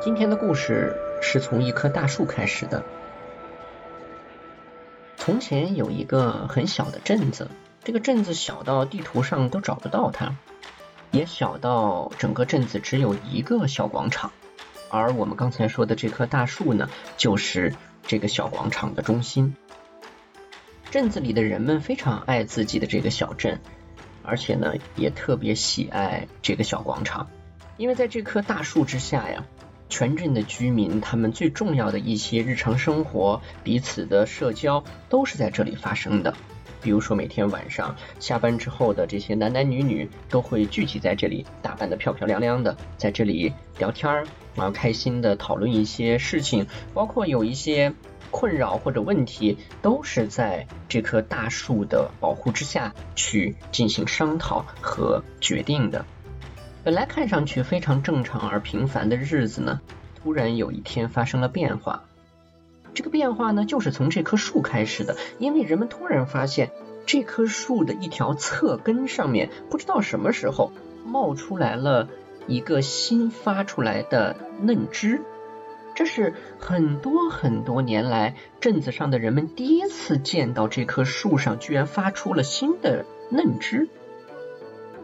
今天的故事是从一棵大树开始的。从前有一个很小的镇子，这个镇子小到地图上都找不到它，也小到整个镇子只有一个小广场。而我们刚才说的这棵大树呢，就是这个小广场的中心。镇子里的人们非常爱自己的这个小镇，而且呢，也特别喜爱这个小广场，因为在这棵大树之下呀。全镇的居民，他们最重要的一些日常生活、彼此的社交，都是在这里发生的。比如说，每天晚上下班之后的这些男男女女，都会聚集在这里，打扮的漂漂亮亮的，在这里聊天儿，然后开心的讨论一些事情，包括有一些困扰或者问题，都是在这棵大树的保护之下去进行商讨和决定的。本来看上去非常正常而平凡的日子呢，突然有一天发生了变化。这个变化呢，就是从这棵树开始的。因为人们突然发现，这棵树的一条侧根上面，不知道什么时候冒出来了一个新发出来的嫩枝。这是很多很多年来镇子上的人们第一次见到这棵树上居然发出了新的嫩枝。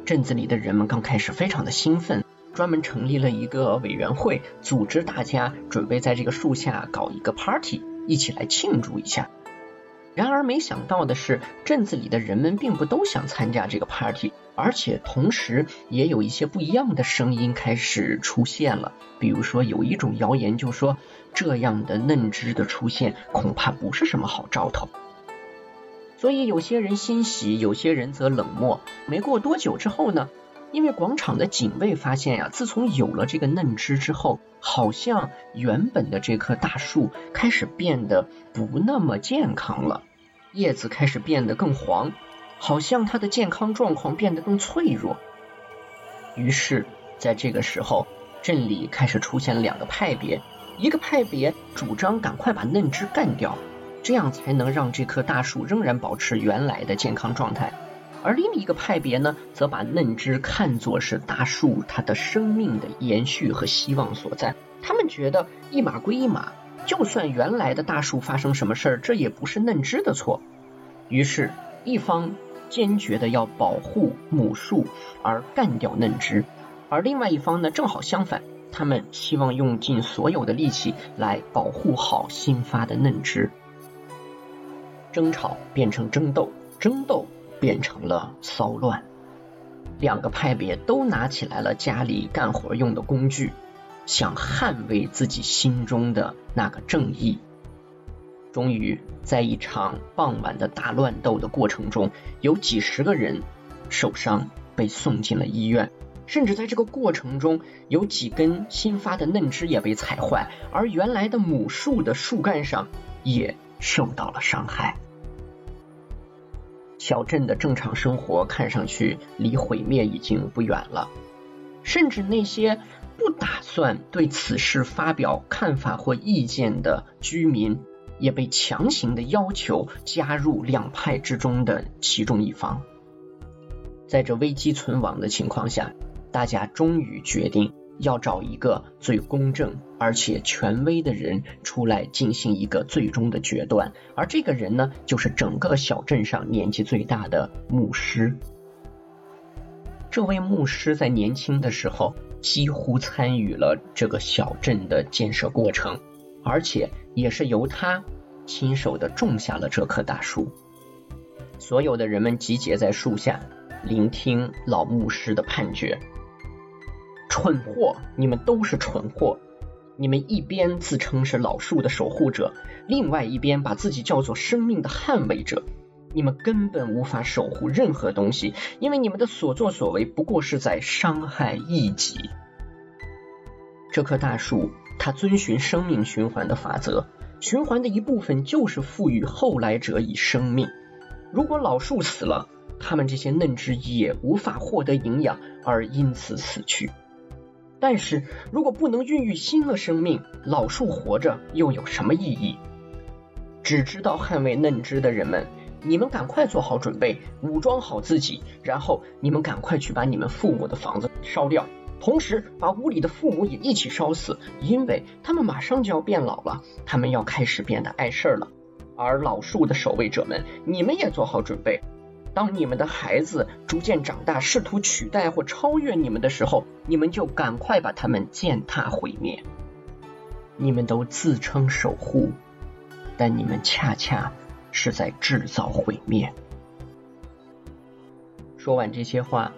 镇子里的人们刚开始非常的兴奋，专门成立了一个委员会，组织大家准备在这个树下搞一个 party，一起来庆祝一下。然而没想到的是，镇子里的人们并不都想参加这个 party，而且同时也有一些不一样的声音开始出现了。比如说，有一种谣言就说，这样的嫩枝的出现恐怕不是什么好兆头。所以有些人欣喜，有些人则冷漠。没过多久之后呢，因为广场的警卫发现呀，自从有了这个嫩枝之后，好像原本的这棵大树开始变得不那么健康了，叶子开始变得更黄，好像它的健康状况变得更脆弱。于是，在这个时候，镇里开始出现两个派别，一个派别主张赶快把嫩枝干掉。这样才能让这棵大树仍然保持原来的健康状态，而另一个派别呢，则把嫩枝看作是大树它的生命的延续和希望所在。他们觉得一码归一码，就算原来的大树发生什么事儿，这也不是嫩枝的错。于是，一方坚决的要保护母树而干掉嫩枝，而另外一方呢，正好相反，他们希望用尽所有的力气来保护好新发的嫩枝。争吵变成争斗，争斗变成了骚乱。两个派别都拿起来了家里干活用的工具，想捍卫自己心中的那个正义。终于，在一场傍晚的大乱斗的过程中，有几十个人受伤，被送进了医院。甚至在这个过程中，有几根新发的嫩枝也被踩坏，而原来的母树的树干上也受到了伤害。小镇的正常生活看上去离毁灭已经不远了，甚至那些不打算对此事发表看法或意见的居民，也被强行的要求加入两派之中的其中一方。在这危机存亡的情况下，大家终于决定。要找一个最公正而且权威的人出来进行一个最终的决断，而这个人呢，就是整个小镇上年纪最大的牧师。这位牧师在年轻的时候几乎参与了这个小镇的建设过程，而且也是由他亲手的种下了这棵大树。所有的人们集结在树下，聆听老牧师的判决。蠢货！你们都是蠢货！你们一边自称是老树的守护者，另外一边把自己叫做生命的捍卫者。你们根本无法守护任何东西，因为你们的所作所为不过是在伤害异己。这棵大树，它遵循生命循环的法则，循环的一部分就是赋予后来者以生命。如果老树死了，它们这些嫩枝也无法获得营养，而因此死去。但是如果不能孕育新的生命，老树活着又有什么意义？只知道捍卫嫩枝的人们，你们赶快做好准备，武装好自己，然后你们赶快去把你们父母的房子烧掉，同时把屋里的父母也一起烧死，因为他们马上就要变老了，他们要开始变得碍事儿了。而老树的守卫者们，你们也做好准备，当你们的孩子逐渐长大，试图取代或超越你们的时候，你们就赶快把他们践踏毁灭。你们都自称守护，但你们恰恰是在制造毁灭。说完这些话，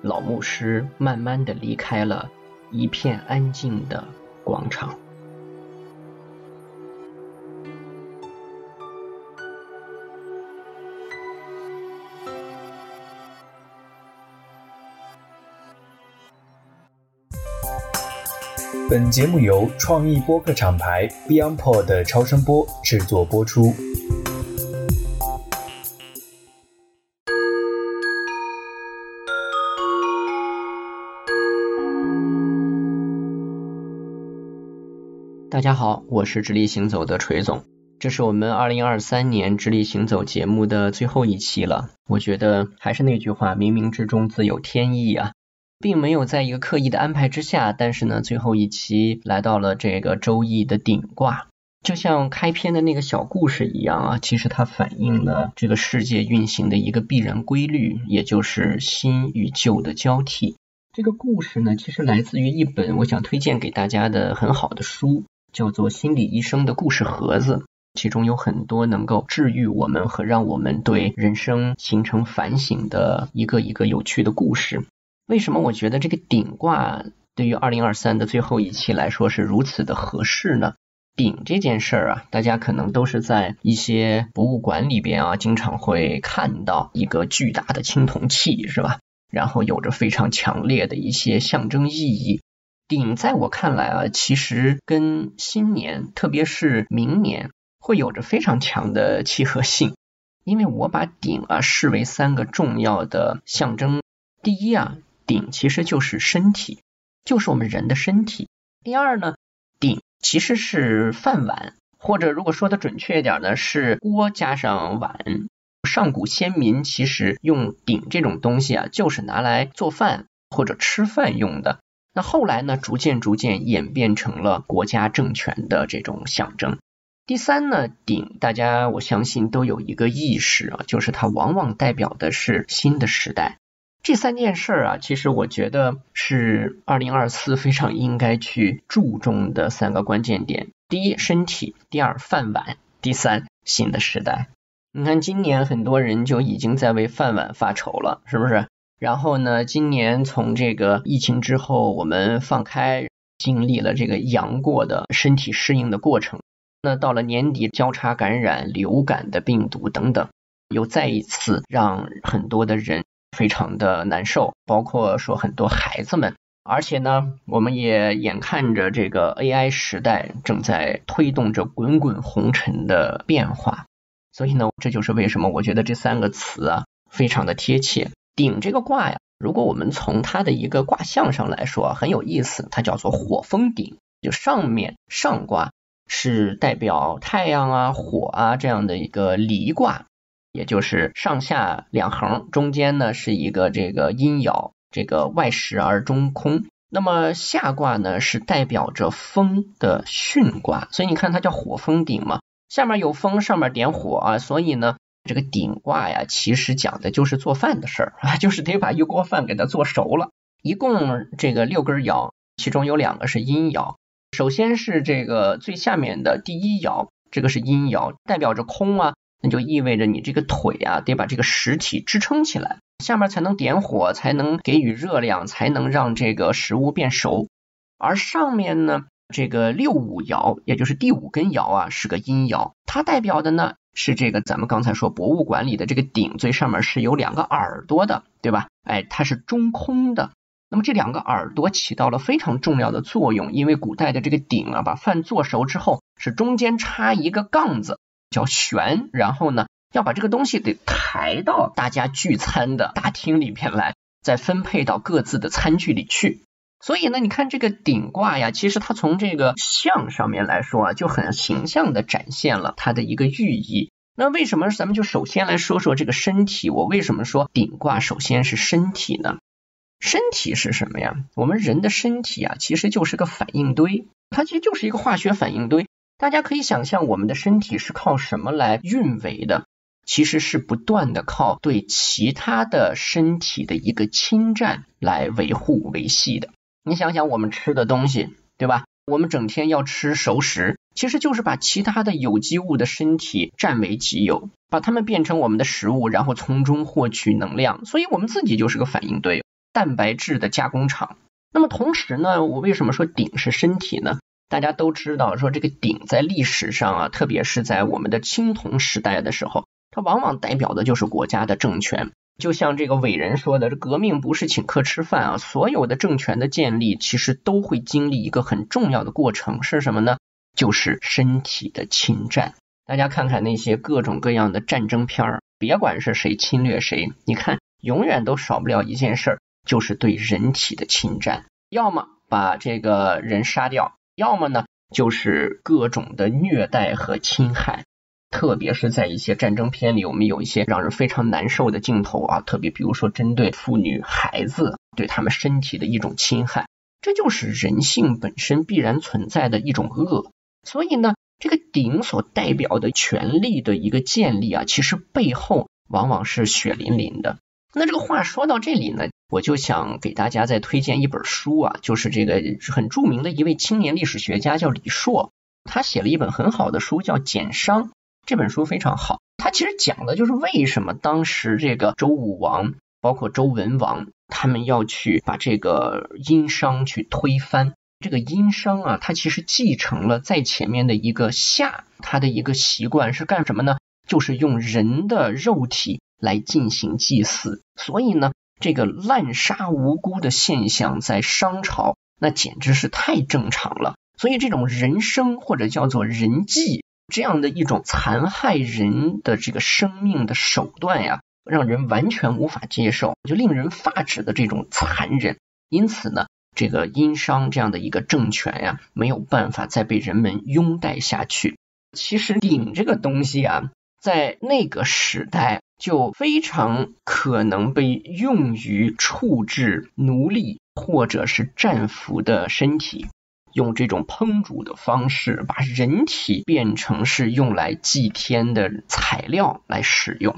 老牧师慢慢的离开了一片安静的广场。本节目由创意播客厂牌 BeyondPod 的超声波制作播出。大家好，我是直立行走的锤总，这是我们二零二三年直立行走节目的最后一期了。我觉得还是那句话，冥冥之中自有天意啊。并没有在一个刻意的安排之下，但是呢，最后一期来到了这个周易的顶卦，就像开篇的那个小故事一样啊，其实它反映了这个世界运行的一个必然规律，也就是新与旧的交替。这个故事呢，其实来自于一本我想推荐给大家的很好的书，叫做《心理医生的故事盒子》，其中有很多能够治愈我们和让我们对人生形成反省的一个一个有趣的故事。为什么我觉得这个顶卦对于二零二三的最后一期来说是如此的合适呢？顶这件事儿啊，大家可能都是在一些博物馆里边啊，经常会看到一个巨大的青铜器，是吧？然后有着非常强烈的一些象征意义。鼎在我看来啊，其实跟新年，特别是明年，会有着非常强的契合性，因为我把鼎啊视为三个重要的象征。第一啊。鼎其实就是身体，就是我们人的身体。第二呢，鼎其实是饭碗，或者如果说的准确一点呢，是锅加上碗。上古先民其实用鼎这种东西啊，就是拿来做饭或者吃饭用的。那后来呢，逐渐逐渐演变成了国家政权的这种象征。第三呢，鼎大家我相信都有一个意识啊，就是它往往代表的是新的时代。这三件事儿啊，其实我觉得是二零二四非常应该去注重的三个关键点：第一，身体；第二，饭碗；第三，新的时代。你看，今年很多人就已经在为饭碗发愁了，是不是？然后呢，今年从这个疫情之后，我们放开，经历了这个阳过的身体适应的过程，那到了年底，交叉感染流感的病毒等等，又再一次让很多的人。非常的难受，包括说很多孩子们，而且呢，我们也眼看着这个 AI 时代正在推动着滚滚红尘的变化，所以呢，这就是为什么我觉得这三个词啊非常的贴切。顶这个卦呀，如果我们从它的一个卦象上来说，很有意思，它叫做火风顶，就上面上卦是代表太阳啊、火啊这样的一个离卦。也就是上下两横，中间呢是一个这个阴爻，这个外实而中空。那么下卦呢是代表着风的巽卦，所以你看它叫火风鼎嘛，下面有风，上面点火啊，所以呢这个鼎卦呀，其实讲的就是做饭的事儿啊，就是得把一锅饭给它做熟了。一共这个六根爻，其中有两个是阴爻，首先是这个最下面的第一爻，这个是阴爻，代表着空啊。那就意味着你这个腿啊，得把这个实体支撑起来，下面才能点火，才能给予热量，才能让这个食物变熟。而上面呢，这个六五爻，也就是第五根爻啊，是个阴爻，它代表的呢是这个咱们刚才说博物馆里的这个鼎最上面是有两个耳朵的，对吧？哎，它是中空的。那么这两个耳朵起到了非常重要的作用，因为古代的这个鼎啊，把饭做熟之后，是中间插一个杠子。叫悬，然后呢，要把这个东西得抬到大家聚餐的大厅里边来，再分配到各自的餐具里去。所以呢，你看这个顶卦呀，其实它从这个象上面来说啊，就很形象的展现了它的一个寓意。那为什么咱们就首先来说说这个身体？我为什么说顶卦首先是身体呢？身体是什么呀？我们人的身体啊，其实就是个反应堆，它其实就是一个化学反应堆。大家可以想象，我们的身体是靠什么来运维的？其实是不断的靠对其他的身体的一个侵占来维护维系的。你想想，我们吃的东西，对吧？我们整天要吃熟食，其实就是把其他的有机物的身体占为己有，把它们变成我们的食物，然后从中获取能量。所以我们自己就是个反应堆，蛋白质的加工厂。那么同时呢，我为什么说鼎是身体呢？大家都知道，说这个鼎在历史上啊，特别是在我们的青铜时代的时候。它往往代表的就是国家的政权，就像这个伟人说的，这革命不是请客吃饭啊，所有的政权的建立其实都会经历一个很重要的过程，是什么呢？就是身体的侵占。大家看看那些各种各样的战争片儿，别管是谁侵略谁，你看永远都少不了一件事儿，就是对人体的侵占，要么把这个人杀掉，要么呢就是各种的虐待和侵害。特别是在一些战争片里，我们有一些让人非常难受的镜头啊，特别比如说针对妇女、孩子对他们身体的一种侵害，这就是人性本身必然存在的一种恶。所以呢，这个鼎所代表的权力的一个建立啊，其实背后往往是血淋淋的。那这个话说到这里呢，我就想给大家再推荐一本书啊，就是这个很著名的一位青年历史学家叫李硕，他写了一本很好的书叫《简商》。这本书非常好，他其实讲的就是为什么当时这个周武王，包括周文王，他们要去把这个殷商去推翻。这个殷商啊，他其实继承了在前面的一个夏，他的一个习惯是干什么呢？就是用人的肉体来进行祭祀。所以呢，这个滥杀无辜的现象在商朝那简直是太正常了。所以这种人生或者叫做人祭。这样的一种残害人的这个生命的手段呀，让人完全无法接受，就令人发指的这种残忍。因此呢，这个殷商这样的一个政权呀，没有办法再被人们拥戴下去。其实鼎这个东西啊，在那个时代就非常可能被用于处置奴隶或者是战俘的身体。用这种烹煮的方式，把人体变成是用来祭天的材料来使用。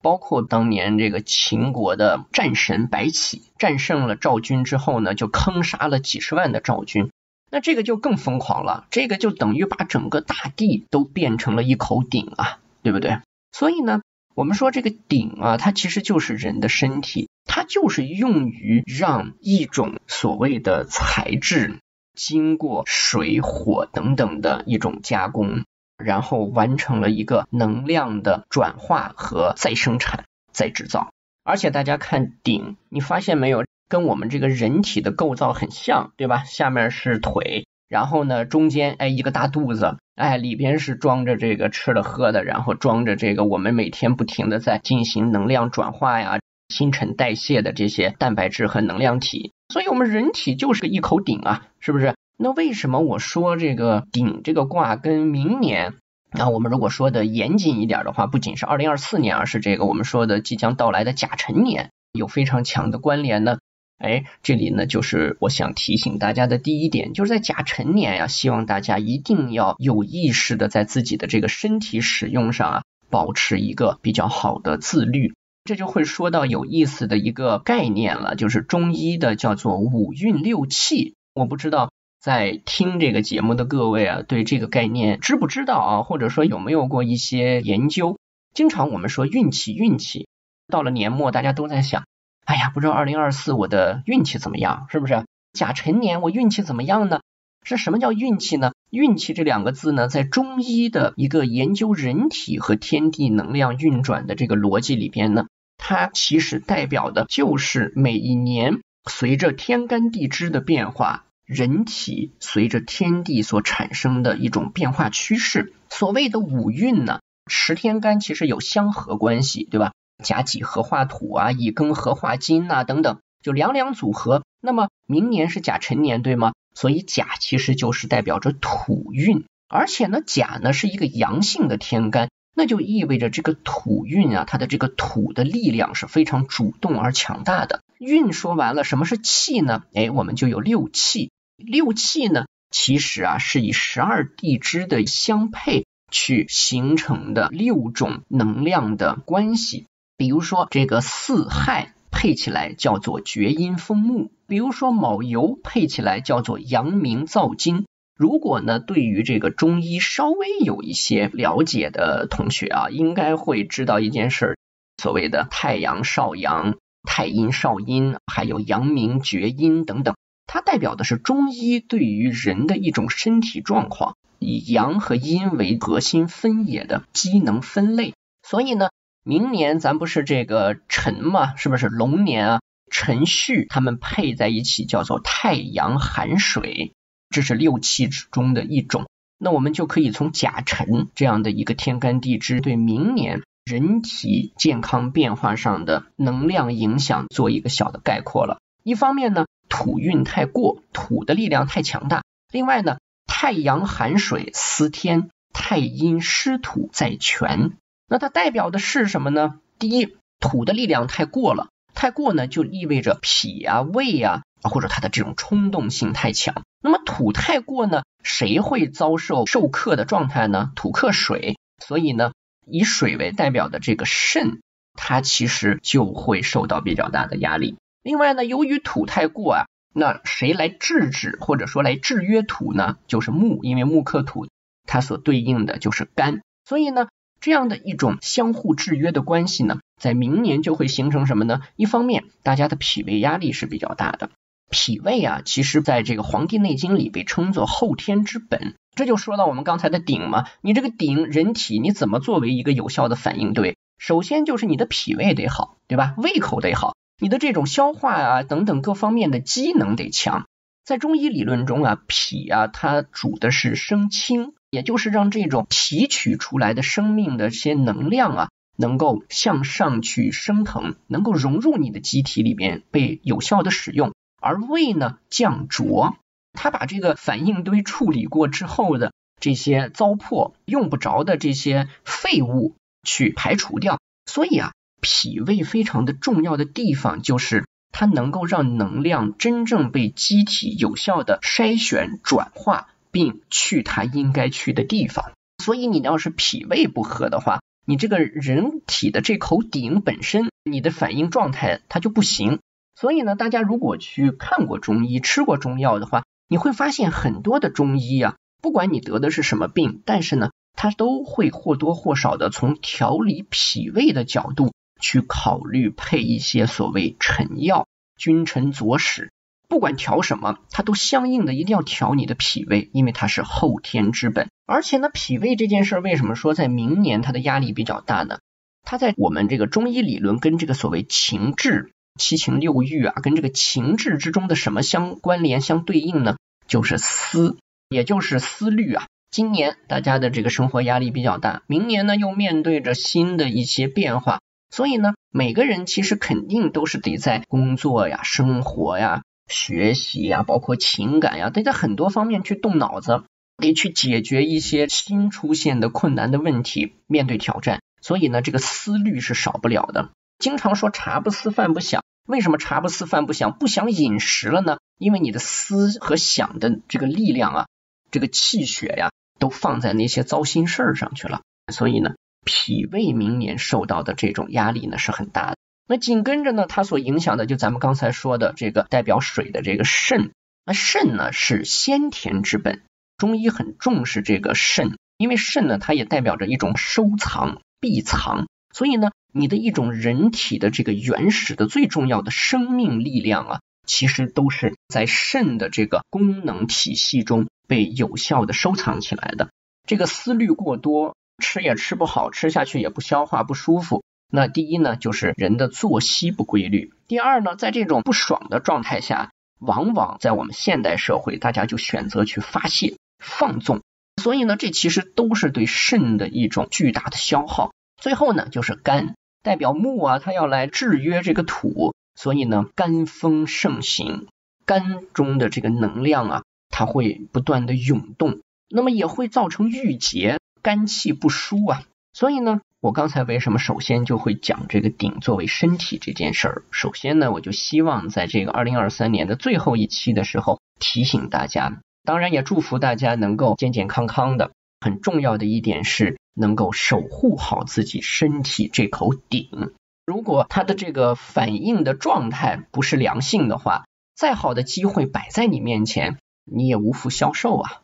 包括当年这个秦国的战神白起战胜了赵军之后呢，就坑杀了几十万的赵军。那这个就更疯狂了，这个就等于把整个大地都变成了一口鼎啊，对不对？所以呢，我们说这个鼎啊，它其实就是人的身体，它就是用于让一种所谓的材质。经过水火等等的一种加工，然后完成了一个能量的转化和再生产、再制造。而且大家看鼎，你发现没有，跟我们这个人体的构造很像，对吧？下面是腿，然后呢，中间哎一个大肚子，哎里边是装着这个吃的喝的，然后装着这个我们每天不停的在进行能量转化呀、新陈代谢的这些蛋白质和能量体。所以，我们人体就是一口鼎啊，是不是？那为什么我说这个鼎这个卦跟明年啊，我们如果说的严谨一点的话，不仅是二零二四年，而是这个我们说的即将到来的甲辰年有非常强的关联呢？哎，这里呢就是我想提醒大家的第一点，就是在甲辰年呀，希望大家一定要有意识的在自己的这个身体使用上啊，保持一个比较好的自律。这就会说到有意思的一个概念了，就是中医的叫做五运六气。我不知道在听这个节目的各位啊，对这个概念知不知道啊？或者说有没有过一些研究？经常我们说运气，运气到了年末，大家都在想，哎呀，不知道二零二四我的运气怎么样？是不是甲辰年我运气怎么样呢？是什么叫运气呢？运气这两个字呢，在中医的一个研究人体和天地能量运转的这个逻辑里边呢，它其实代表的就是每一年随着天干地支的变化，人体随着天地所产生的一种变化趋势。所谓的五运呢，十天干其实有相合关系，对吧？甲己合化土啊，乙庚合化金呐，等等，就两两组合。那么明年是甲辰年，对吗？所以甲其实就是代表着土运，而且呢，甲呢是一个阳性的天干，那就意味着这个土运啊，它的这个土的力量是非常主动而强大的。运说完了，什么是气呢？哎，我们就有六气。六气呢，其实啊是以十二地支的相配去形成的六种能量的关系。比如说这个四亥配起来叫做厥阴风木，比如说卯酉配起来叫做阳明燥金。如果呢，对于这个中医稍微有一些了解的同学啊，应该会知道一件事，所谓的太阳少阳、太阴少阴，还有阳明厥阴等等，它代表的是中医对于人的一种身体状况，以阳和阴为核心分野的机能分类。所以呢，明年咱不是这个辰嘛，是不是龙年啊？辰戌他们配在一起叫做太阳寒水。这是六气之中的一种，那我们就可以从甲辰这样的一个天干地支对明年人体健康变化上的能量影响做一个小的概括了。一方面呢，土运太过，土的力量太强大；另外呢，太阳寒水司天，太阴湿土在权。那它代表的是什么呢？第一，土的力量太过了，太过呢就意味着脾啊、胃啊。或者它的这种冲动性太强，那么土太过呢，谁会遭受受克的状态呢？土克水，所以呢，以水为代表的这个肾，它其实就会受到比较大的压力。另外呢，由于土太过啊，那谁来制止或者说来制约土呢？就是木，因为木克土，它所对应的就是肝，所以呢，这样的一种相互制约的关系呢，在明年就会形成什么呢？一方面，大家的脾胃压力是比较大的。脾胃啊，其实在这个《黄帝内经》里被称作后天之本，这就说到我们刚才的鼎嘛。你这个鼎，人体你怎么作为一个有效的反应堆？首先就是你的脾胃得好，对吧？胃口得好，你的这种消化啊等等各方面的机能得强。在中医理论中啊，脾啊它主的是生清，也就是让这种提取出来的生命的这些能量啊，能够向上去升腾，能够融入你的机体里边，被有效的使用。而胃呢降浊，它把这个反应堆处理过之后的这些糟粕、用不着的这些废物去排除掉。所以啊，脾胃非常的重要的地方就是它能够让能量真正被机体有效的筛选、转化，并去它应该去的地方。所以你要是脾胃不和的话，你这个人体的这口鼎本身，你的反应状态它就不行。所以呢，大家如果去看过中医、吃过中药的话，你会发现很多的中医啊，不管你得的是什么病，但是呢，他都会或多或少的从调理脾胃的角度去考虑配一些所谓臣药、君臣佐使。不管调什么，它都相应的一定要调你的脾胃，因为它是后天之本。而且呢，脾胃这件事儿为什么说在明年它的压力比较大呢？它在我们这个中医理论跟这个所谓情志。七情六欲啊，跟这个情志之中的什么相关联、相对应呢？就是思，也就是思虑啊。今年大家的这个生活压力比较大，明年呢又面对着新的一些变化，所以呢，每个人其实肯定都是得在工作呀、生活呀、学习呀，包括情感呀，得在很多方面去动脑子，得去解决一些新出现的困难的问题，面对挑战。所以呢，这个思虑是少不了的。经常说茶不思饭不想，为什么茶不思饭不想，不想饮食了呢？因为你的思和想的这个力量啊，这个气血呀，都放在那些糟心事儿上去了。所以呢，脾胃明年受到的这种压力呢是很大的。那紧跟着呢，它所影响的就咱们刚才说的这个代表水的这个肾。那肾呢是先天之本，中医很重视这个肾，因为肾呢它也代表着一种收藏、闭藏，所以呢。你的一种人体的这个原始的最重要的生命力量啊，其实都是在肾的这个功能体系中被有效的收藏起来的。这个思虑过多，吃也吃不好，吃下去也不消化不舒服。那第一呢，就是人的作息不规律；第二呢，在这种不爽的状态下，往往在我们现代社会，大家就选择去发泄放纵。所以呢，这其实都是对肾的一种巨大的消耗。最后呢，就是肝。代表木啊，它要来制约这个土，所以呢，肝风盛行，肝中的这个能量啊，它会不断的涌动，那么也会造成郁结，肝气不舒啊。所以呢，我刚才为什么首先就会讲这个鼎作为身体这件事儿？首先呢，我就希望在这个二零二三年的最后一期的时候提醒大家，当然也祝福大家能够健健康康的。很重要的一点是能够守护好自己身体这口鼎。如果它的这个反应的状态不是良性的话，再好的机会摆在你面前，你也无福消受啊。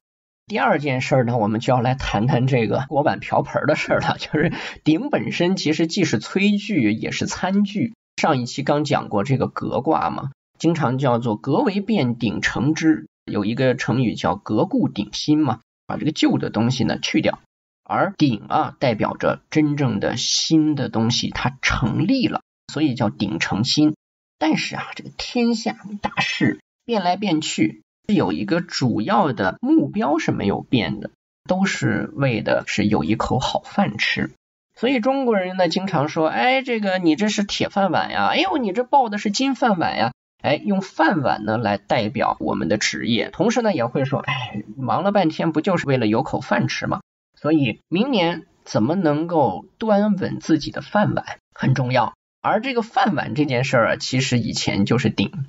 第二件事儿呢，我们就要来谈谈这个锅碗瓢盆的事儿了。就是鼎本身其实既是炊具也是餐具。上一期刚讲过这个革卦嘛，经常叫做革为变，鼎成之。有一个成语叫革故鼎新嘛，把这个旧的东西呢去掉，而鼎啊代表着真正的新的东西它成立了，所以叫鼎成新。但是啊，这个天下大事变来变去。有一个主要的目标是没有变的，都是为的是有一口好饭吃。所以中国人呢经常说，哎，这个你这是铁饭碗呀，哎呦，你这抱的是金饭碗呀，哎，用饭碗呢来代表我们的职业，同时呢也会说，哎，忙了半天不就是为了有口饭吃吗？所以明年怎么能够端稳自己的饭碗很重要。而这个饭碗这件事儿啊，其实以前就是鼎。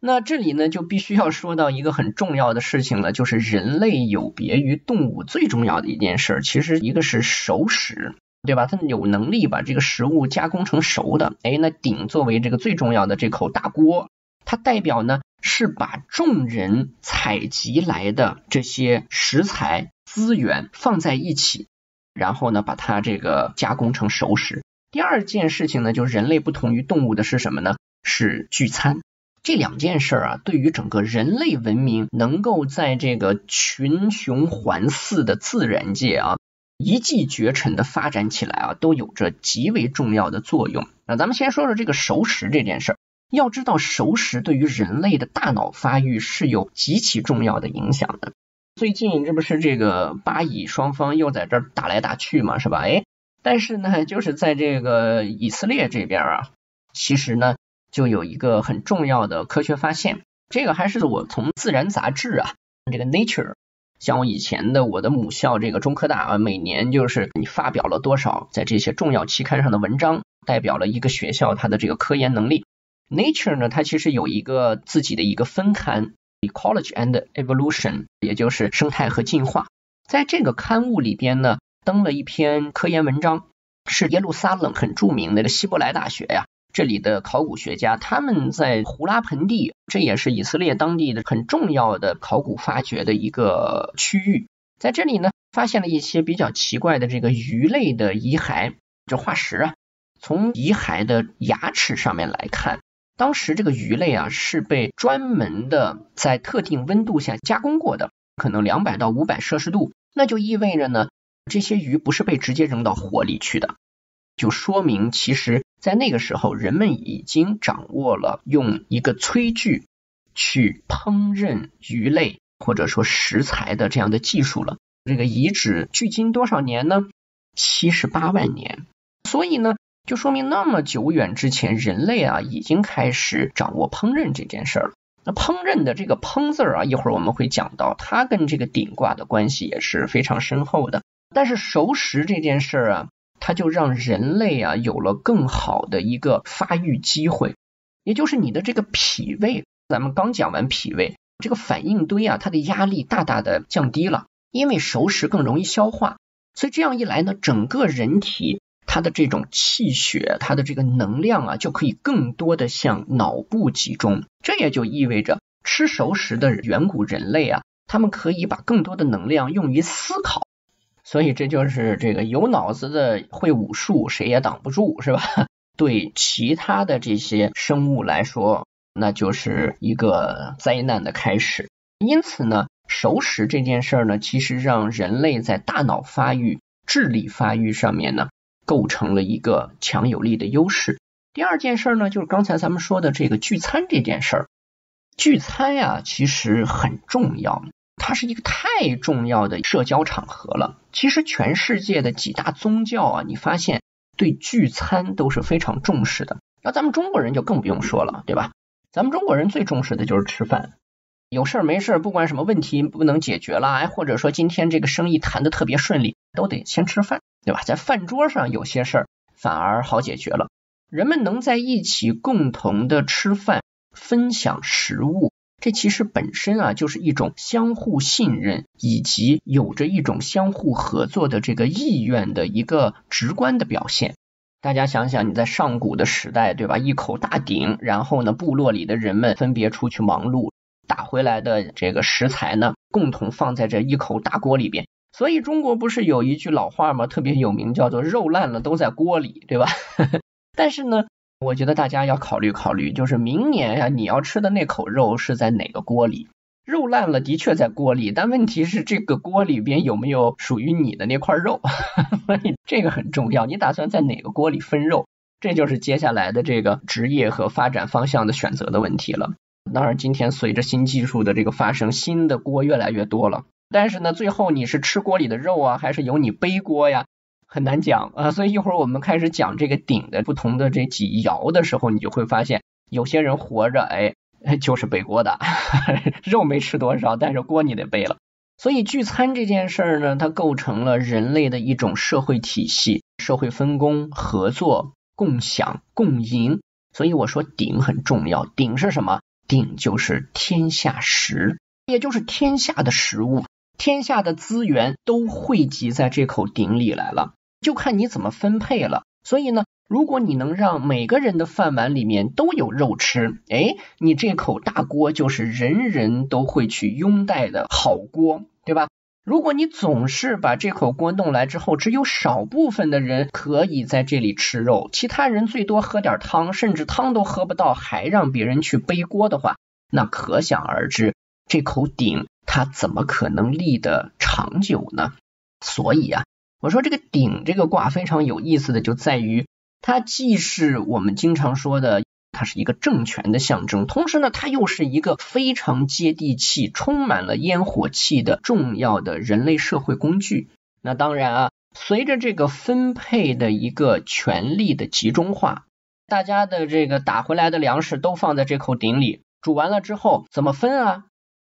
那这里呢，就必须要说到一个很重要的事情了，就是人类有别于动物最重要的一件事，其实一个是熟食，对吧？它有能力把这个食物加工成熟的。哎，那鼎作为这个最重要的这口大锅，它代表呢是把众人采集来的这些食材资源放在一起，然后呢把它这个加工成熟食。第二件事情呢，就是人类不同于动物的是什么呢？是聚餐。这两件事啊，对于整个人类文明能够在这个群雄环伺的自然界啊，一骑绝尘的发展起来啊，都有着极为重要的作用。那咱们先说说这个熟食这件事儿。要知道，熟食对于人类的大脑发育是有极其重要的影响的。最近这不是这个巴以双方又在这儿打来打去嘛，是吧？哎，但是呢，就是在这个以色列这边啊，其实呢。就有一个很重要的科学发现，这个还是我从《自然》杂志啊，这个 Nature，像我以前的我的母校这个中科大啊，每年就是你发表了多少在这些重要期刊上的文章，代表了一个学校它的这个科研能力。Nature 呢，它其实有一个自己的一个分刊，Ecology and Evolution，也就是生态和进化。在这个刊物里边呢，登了一篇科研文章，是耶路撒冷很著名的希伯来大学呀。这里的考古学家，他们在胡拉盆地，这也是以色列当地的很重要的考古发掘的一个区域，在这里呢，发现了一些比较奇怪的这个鱼类的遗骸，这化石啊。从遗骸的牙齿上面来看，当时这个鱼类啊是被专门的在特定温度下加工过的，可能两百到五百摄氏度，那就意味着呢，这些鱼不是被直接扔到火里去的。就说明，其实，在那个时候，人们已经掌握了用一个炊具去烹饪鱼类或者说食材的这样的技术了。这个遗址距今多少年呢？七十八万年。所以呢，就说明那么久远之前，人类啊已经开始掌握烹饪这件事了。那烹饪的这个“烹”字啊，一会儿我们会讲到，它跟这个鼎卦的关系也是非常深厚的。但是熟食这件事儿啊。它就让人类啊有了更好的一个发育机会，也就是你的这个脾胃，咱们刚讲完脾胃，这个反应堆啊，它的压力大大的降低了，因为熟食更容易消化，所以这样一来呢，整个人体它的这种气血，它的这个能量啊，就可以更多的向脑部集中，这也就意味着吃熟食的远古人类啊，他们可以把更多的能量用于思考。所以这就是这个有脑子的会武术，谁也挡不住，是吧？对其他的这些生物来说，那就是一个灾难的开始。因此呢，熟食这件事儿呢，其实让人类在大脑发育、智力发育上面呢，构成了一个强有力的优势。第二件事儿呢，就是刚才咱们说的这个聚餐这件事儿。聚餐呀，其实很重要。它是一个太重要的社交场合了。其实全世界的几大宗教啊，你发现对聚餐都是非常重视的。那咱们中国人就更不用说了，对吧？咱们中国人最重视的就是吃饭。有事儿没事儿，不管什么问题不能解决了，哎，或者说今天这个生意谈的特别顺利，都得先吃饭，对吧？在饭桌上有些事儿反而好解决了。人们能在一起共同的吃饭，分享食物，这其实本身啊就是一种相互信任以及有着一种相互合作的这个意愿的一个直观的表现。大家想想，你在上古的时代，对吧？一口大鼎，然后呢，部落里的人们分别出去忙碌，打回来的这个食材呢，共同放在这一口大锅里边。所以中国不是有一句老话吗？特别有名，叫做“肉烂了都在锅里”，对吧？但是呢，我觉得大家要考虑考虑，就是明年呀，你要吃的那口肉是在哪个锅里？肉烂了的确在锅里，但问题是这个锅里边有没有属于你的那块肉？所以这个很重要。你打算在哪个锅里分肉？这就是接下来的这个职业和发展方向的选择的问题了。当然，今天随着新技术的这个发生，新的锅越来越多了。但是呢，最后你是吃锅里的肉啊，还是由你背锅呀？很难讲啊，所以一会儿我们开始讲这个鼎的不同的这几爻的时候，你就会发现，有些人活着，哎，就是背锅的，肉没吃多少，但是锅你得背了。所以聚餐这件事儿呢，它构成了人类的一种社会体系，社会分工、合作、共享、共赢。所以我说鼎很重要，鼎是什么？鼎就是天下食，也就是天下的食物，天下的资源都汇集在这口鼎里来了。就看你怎么分配了。所以呢，如果你能让每个人的饭碗里面都有肉吃，哎，你这口大锅就是人人都会去拥戴的好锅，对吧？如果你总是把这口锅弄来之后，只有少部分的人可以在这里吃肉，其他人最多喝点汤，甚至汤都喝不到，还让别人去背锅的话，那可想而知，这口鼎它怎么可能立得长久呢？所以啊。我说这个鼎这个卦非常有意思的就在于，它既是我们经常说的，它是一个政权的象征，同时呢，它又是一个非常接地气、充满了烟火气的重要的人类社会工具。那当然啊，随着这个分配的一个权力的集中化，大家的这个打回来的粮食都放在这口鼎里，煮完了之后怎么分啊？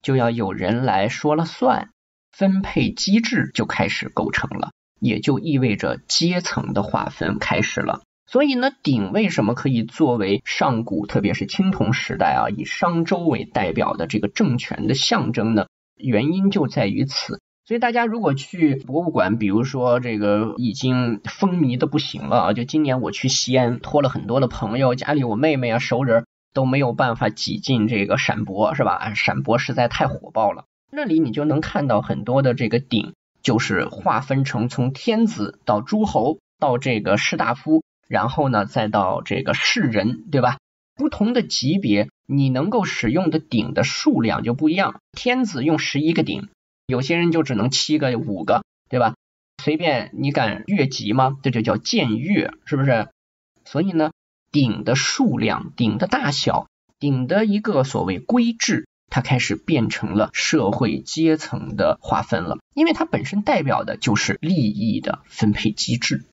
就要有人来说了算，分配机制就开始构成了。也就意味着阶层的划分开始了。所以呢，鼎为什么可以作为上古，特别是青铜时代啊，以商周为代表的这个政权的象征呢？原因就在于此。所以大家如果去博物馆，比如说这个已经风靡的不行了啊，就今年我去西安，托了很多的朋友，家里我妹妹啊、熟人都没有办法挤进这个陕博，是吧？陕博实在太火爆了，那里你就能看到很多的这个鼎。就是划分成从天子到诸侯到这个士大夫，然后呢再到这个士人，对吧？不同的级别，你能够使用的鼎的数量就不一样。天子用十一个鼎，有些人就只能七个、五个，对吧？随便你敢越级吗？这就叫僭越，是不是？所以呢，鼎的数量、鼎的大小、鼎的一个所谓规制。它开始变成了社会阶层的划分了，因为它本身代表的就是利益的分配机制。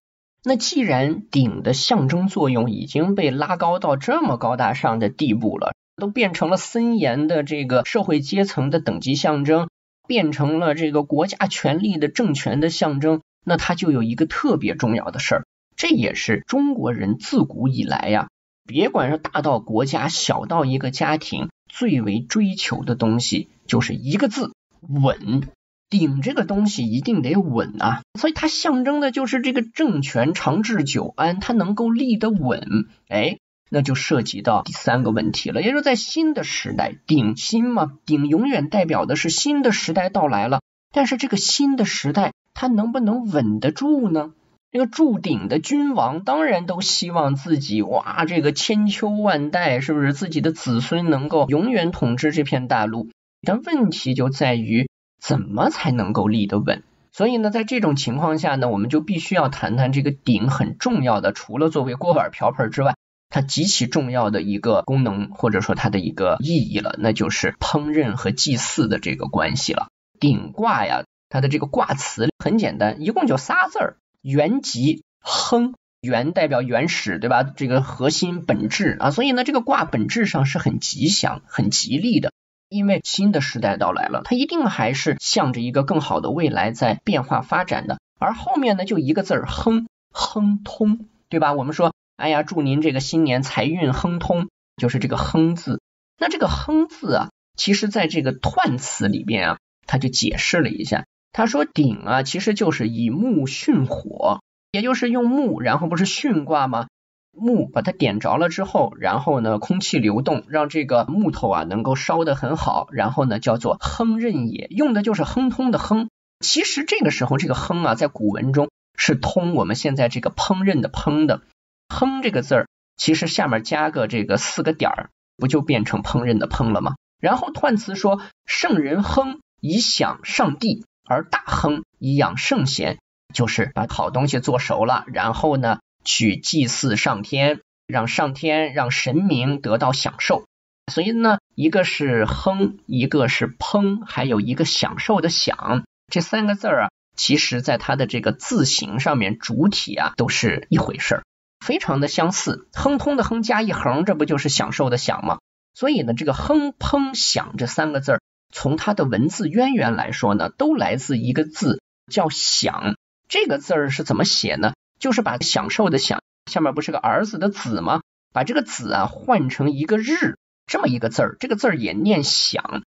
那既然鼎的象征作用已经被拉高到这么高大上的地步了，都变成了森严的这个社会阶层的等级象征，变成了这个国家权力的政权的象征，那它就有一个特别重要的事儿，这也是中国人自古以来呀，别管是大到国家，小到一个家庭。最为追求的东西就是一个字稳，鼎这个东西一定得稳啊，所以它象征的就是这个政权长治久安，它能够立得稳。哎，那就涉及到第三个问题了，也就是在新的时代，鼎新嘛，鼎永远代表的是新的时代到来了，但是这个新的时代它能不能稳得住呢？这个铸鼎的君王当然都希望自己哇，这个千秋万代，是不是自己的子孙能够永远统治这片大陆？但问题就在于怎么才能够立得稳？所以呢，在这种情况下呢，我们就必须要谈谈这个鼎很重要的，除了作为锅碗瓢盆之外，它极其重要的一个功能或者说它的一个意义了，那就是烹饪和祭祀的这个关系了。鼎卦呀，它的这个卦辞很简单，一共就仨字儿。原吉亨，原代表原始，对吧？这个核心本质啊，所以呢，这个卦本质上是很吉祥、很吉利的。因为新的时代到来了，它一定还是向着一个更好的未来在变化发展的。而后面呢就一个字儿亨，亨通，对吧？我们说，哎呀，祝您这个新年财运亨通，就是这个亨字。那这个亨字啊，其实在这个彖词里边啊，他就解释了一下，他说鼎啊，其实就是以木殉火，也就是用木，然后不是巽卦吗？木把它点着了之后，然后呢，空气流动，让这个木头啊能够烧得很好，然后呢叫做亨刃也，用的就是亨通的亨。其实这个时候这个亨啊，在古文中是通我们现在这个烹饪的烹的，亨这个字儿，其实下面加个这个四个点儿，不就变成烹饪的烹了吗？然后彖词说圣人亨以享上帝，而大亨以养圣贤，就是把好东西做熟了，然后呢。去祭祀上天，让上天让神明得到享受。所以呢，一个是亨，一个是烹，还有一个享受的享，这三个字儿啊，其实在它的这个字形上面，主体啊都是一回事儿，非常的相似。亨通的亨加一横，这不就是享受的享吗？所以呢，这个亨、烹、享这三个字儿，从它的文字渊源来说呢，都来自一个字叫享。这个字儿是怎么写呢？就是把享受的享下面不是个儿子的子吗？把这个子啊换成一个日这么一个字儿，这个字儿也念享。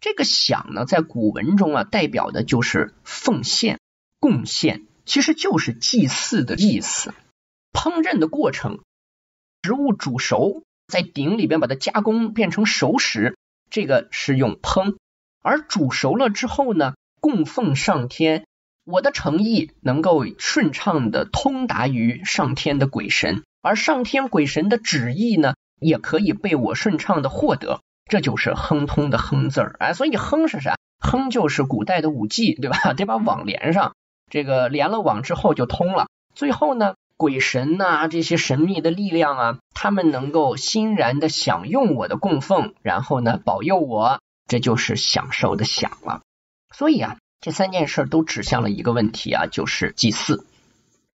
这个享呢，在古文中啊，代表的就是奉献、贡献，其实就是祭祀的意思。烹饪的过程，食物煮熟，在鼎里边把它加工变成熟食，这个是用烹。而煮熟了之后呢，供奉上天。我的诚意能够顺畅的通达于上天的鬼神，而上天鬼神的旨意呢，也可以被我顺畅的获得，这就是亨通的亨字儿。哎，所以亨是啥？亨就是古代的五 G，对吧？得把网连上，这个连了网之后就通了。最后呢，鬼神呐，这些神秘的力量啊，他们能够欣然的享用我的供奉，然后呢，保佑我，这就是享受的享了。所以啊。这三件事都指向了一个问题啊，就是祭祀。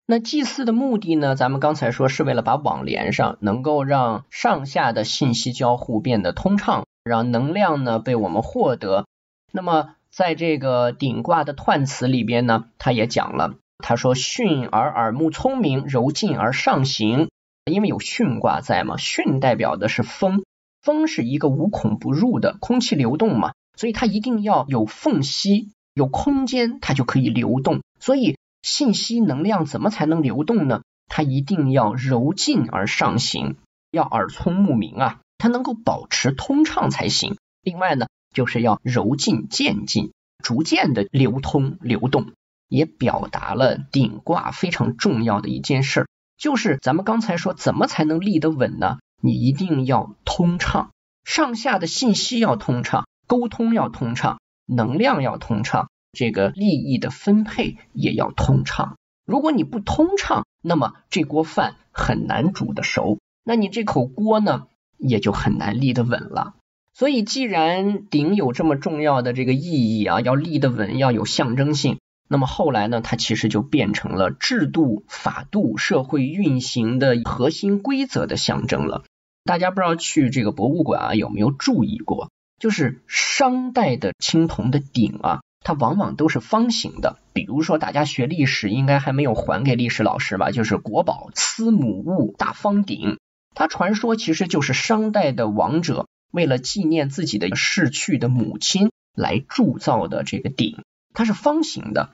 那祭祀的目的呢？咱们刚才说是为了把网连上，能够让上下的信息交互变得通畅，让能量呢被我们获得。那么在这个顶卦的彖辞里边呢，他也讲了，他说巽而耳目聪明，柔进而上行。因为有巽卦在嘛，巽代表的是风，风是一个无孔不入的空气流动嘛，所以它一定要有缝隙。有空间，它就可以流动。所以信息能量怎么才能流动呢？它一定要柔进而上行，要耳聪目明啊，它能够保持通畅才行。另外呢，就是要柔进渐进，逐渐的流通流动，也表达了顶卦非常重要的一件事儿，就是咱们刚才说怎么才能立得稳呢？你一定要通畅，上下的信息要通畅，沟通要通畅。能量要通畅，这个利益的分配也要通畅。如果你不通畅，那么这锅饭很难煮得熟，那你这口锅呢，也就很难立得稳了。所以，既然鼎有这么重要的这个意义啊，要立得稳，要有象征性，那么后来呢，它其实就变成了制度、法度、社会运行的核心规则的象征了。大家不知道去这个博物馆啊，有没有注意过？就是商代的青铜的鼎啊，它往往都是方形的。比如说，大家学历史应该还没有还给历史老师吧？就是国宝司母戊大方鼎，它传说其实就是商代的王者为了纪念自己的逝去的母亲来铸造的这个鼎，它是方形的。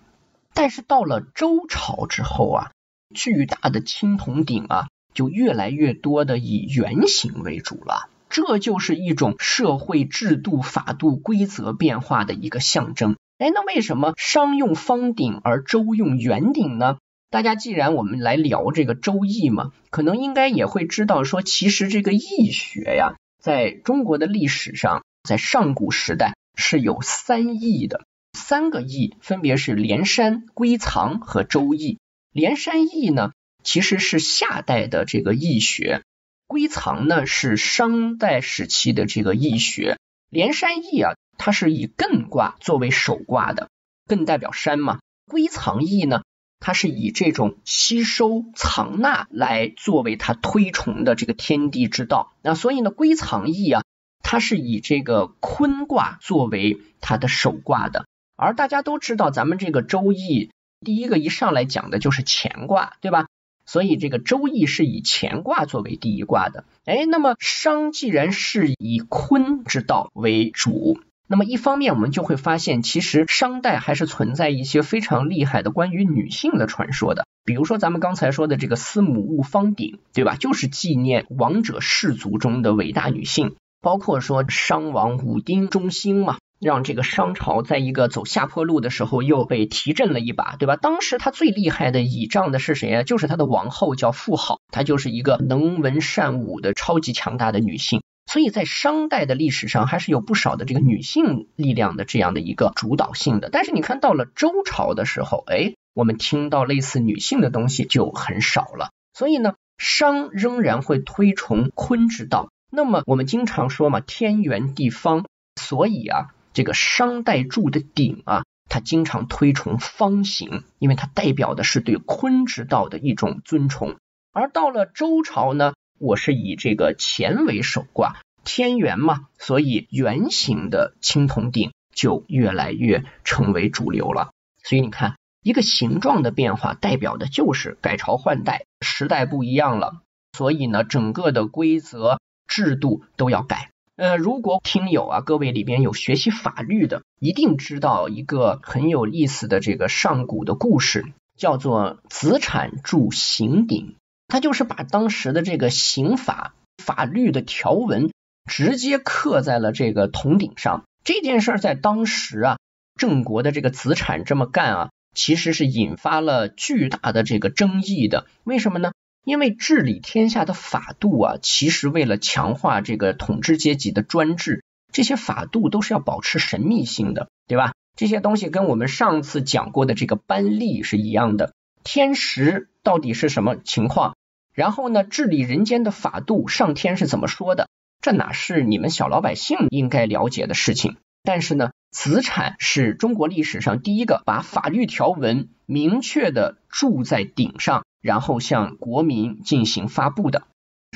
但是到了周朝之后啊，巨大的青铜鼎啊，就越来越多的以圆形为主了。这就是一种社会制度、法度、规则变化的一个象征。哎，那为什么商用方鼎而周用圆鼎呢？大家既然我们来聊这个周易嘛，可能应该也会知道说，其实这个易学呀，在中国的历史上，在上古时代是有三易的，三个易分别是连山、归藏和周易。连山易呢，其实是夏代的这个易学。归藏呢是商代时期的这个易学，连山易啊，它是以艮卦作为首卦的，艮代表山嘛。归藏易呢，它是以这种吸收藏纳来作为它推崇的这个天地之道。那所以呢，归藏易啊，它是以这个坤卦作为它的首卦的。而大家都知道，咱们这个周易第一个一上来讲的就是乾卦，对吧？所以这个周易是以乾卦作为第一卦的。哎，那么商既然是以坤之道为主，那么一方面我们就会发现，其实商代还是存在一些非常厉害的关于女性的传说的。比如说咱们刚才说的这个司母戊方鼎，对吧？就是纪念王者氏族中的伟大女性。包括说商王武丁中兴嘛，让这个商朝在一个走下坡路的时候又被提振了一把，对吧？当时他最厉害的倚仗的是谁啊？就是他的王后叫妇好，她就是一个能文善武的超级强大的女性。所以在商代的历史上还是有不少的这个女性力量的这样的一个主导性的。但是你看到了周朝的时候，哎，我们听到类似女性的东西就很少了。所以呢，商仍然会推崇坤之道。那么我们经常说嘛，天圆地方，所以啊，这个商代铸的鼎啊，它经常推崇方形，因为它代表的是对坤之道的一种尊崇。而到了周朝呢，我是以这个乾为首卦，天圆嘛，所以圆形的青铜鼎就越来越成为主流了。所以你看，一个形状的变化，代表的就是改朝换代，时代不一样了。所以呢，整个的规则。制度都要改。呃，如果听友啊，各位里边有学习法律的，一定知道一个很有意思的这个上古的故事，叫做子产铸刑鼎。他就是把当时的这个刑法法律的条文直接刻在了这个铜鼎上。这件事在当时啊，郑国的这个子产这么干啊，其实是引发了巨大的这个争议的。为什么呢？因为治理天下的法度啊，其实为了强化这个统治阶级的专制，这些法度都是要保持神秘性的，对吧？这些东西跟我们上次讲过的这个班吏是一样的，天时到底是什么情况？然后呢，治理人间的法度，上天是怎么说的？这哪是你们小老百姓应该了解的事情？但是呢，子产是中国历史上第一个把法律条文明确的铸在鼎上。然后向国民进行发布的。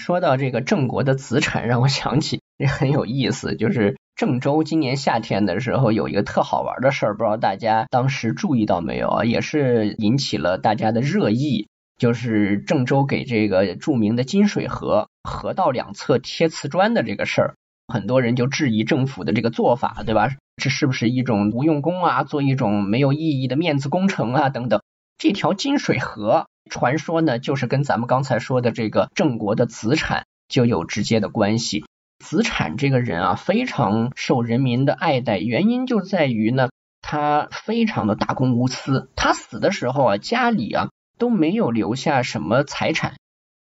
说到这个郑国的子产，让我想起也很有意思，就是郑州今年夏天的时候有一个特好玩的事儿，不知道大家当时注意到没有啊？也是引起了大家的热议，就是郑州给这个著名的金水河河道两侧贴瓷砖的这个事儿，很多人就质疑政府的这个做法，对吧？这是不是一种无用功啊？做一种没有意义的面子工程啊？等等，这条金水河。传说呢，就是跟咱们刚才说的这个郑国的子产就有直接的关系。子产这个人啊，非常受人民的爱戴，原因就在于呢，他非常的大公无私。他死的时候啊，家里啊都没有留下什么财产。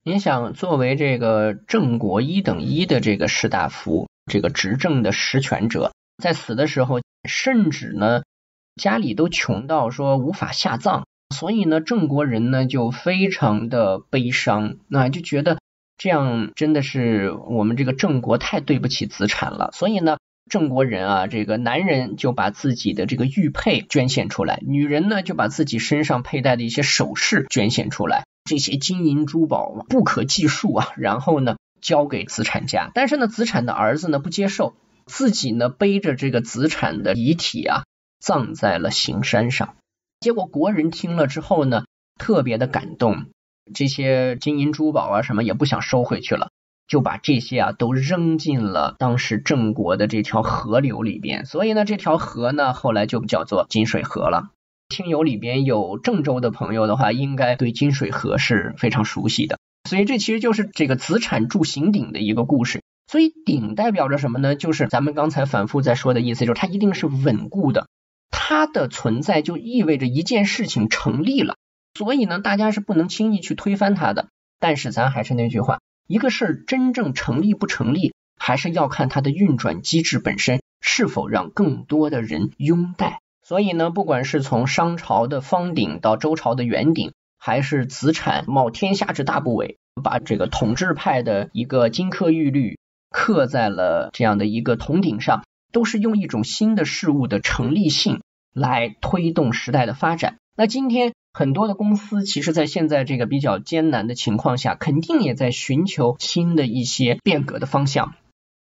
您想，作为这个郑国一等一的这个士大夫，这个执政的实权者，在死的时候，甚至呢，家里都穷到说无法下葬。所以呢，郑国人呢就非常的悲伤，那就觉得这样真的是我们这个郑国太对不起子产了。所以呢，郑国人啊，这个男人就把自己的这个玉佩捐献出来，女人呢就把自己身上佩戴的一些首饰捐献出来，这些金银珠宝不可计数啊。然后呢，交给子产家，但是呢，子产的儿子呢不接受，自己呢背着这个子产的遗体啊，葬在了行山上。结果国人听了之后呢，特别的感动，这些金银珠宝啊什么也不想收回去了，就把这些啊都扔进了当时郑国的这条河流里边。所以呢，这条河呢后来就叫做金水河了。听友里边有郑州的朋友的话，应该对金水河是非常熟悉的。所以这其实就是这个子产铸刑鼎的一个故事。所以鼎代表着什么呢？就是咱们刚才反复在说的意思，就是它一定是稳固的。它的存在就意味着一件事情成立了，所以呢，大家是不能轻易去推翻它的。但是咱还是那句话，一个事儿真正成立不成立，还是要看它的运转机制本身是否让更多的人拥戴。所以呢，不管是从商朝的方鼎到周朝的圆鼎，还是子产冒天下之大不韪，把这个统治派的一个金科玉律刻在了这样的一个铜鼎上。都是用一种新的事物的成立性来推动时代的发展。那今天很多的公司，其实，在现在这个比较艰难的情况下，肯定也在寻求新的一些变革的方向。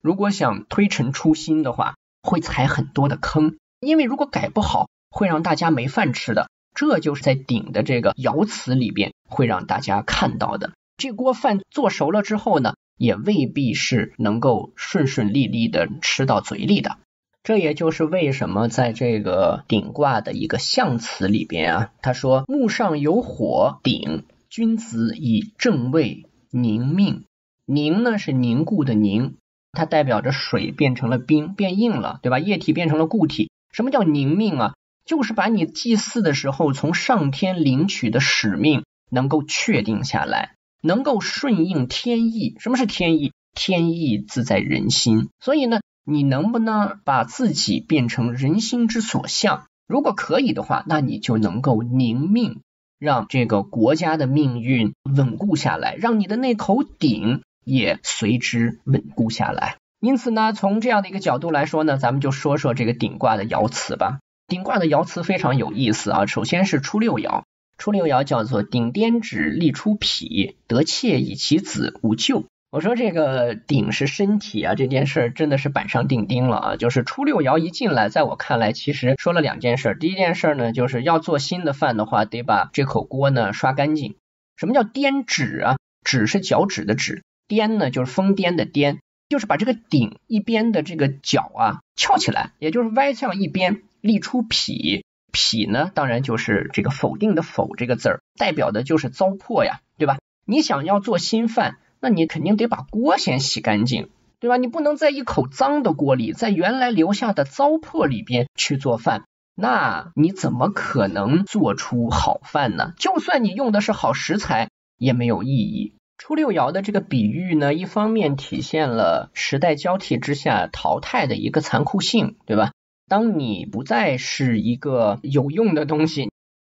如果想推陈出新的话，会踩很多的坑，因为如果改不好，会让大家没饭吃的。这就是在鼎的这个爻辞里边会让大家看到的。这锅饭做熟了之后呢，也未必是能够顺顺利利的吃到嘴里的。这也就是为什么在这个鼎卦的一个象辞里边啊，他说木上有火，鼎，君子以正位凝命。凝呢是凝固的凝，它代表着水变成了冰，变硬了，对吧？液体变成了固体。什么叫凝命啊？就是把你祭祀的时候从上天领取的使命能够确定下来。能够顺应天意，什么是天意？天意自在人心。所以呢，你能不能把自己变成人心之所向？如果可以的话，那你就能够凝命，让这个国家的命运稳固下来，让你的那口鼎也随之稳固下来。因此呢，从这样的一个角度来说呢，咱们就说说这个鼎卦的爻辞吧。鼎卦的爻辞非常有意思啊，首先是初六爻。初六爻叫做鼎颠指，立出脾，得妾以其子，无咎。我说这个鼎是身体啊，这件事儿真的是板上钉钉了啊。就是初六爻一进来，在我看来，其实说了两件事。第一件事呢，就是要做新的饭的话，得把这口锅呢刷干净。什么叫颠指啊？指是脚趾的趾，颠呢就是疯癫的颠，就是把这个鼎一边的这个角啊翘起来，也就是歪向一边，立出脾。痞呢，当然就是这个否定的否这个字儿，代表的就是糟粕呀，对吧？你想要做新饭，那你肯定得把锅先洗干净，对吧？你不能在一口脏的锅里，在原来留下的糟粕里边去做饭，那你怎么可能做出好饭呢？就算你用的是好食材，也没有意义。初六爻的这个比喻呢，一方面体现了时代交替之下淘汰的一个残酷性，对吧？当你不再是一个有用的东西，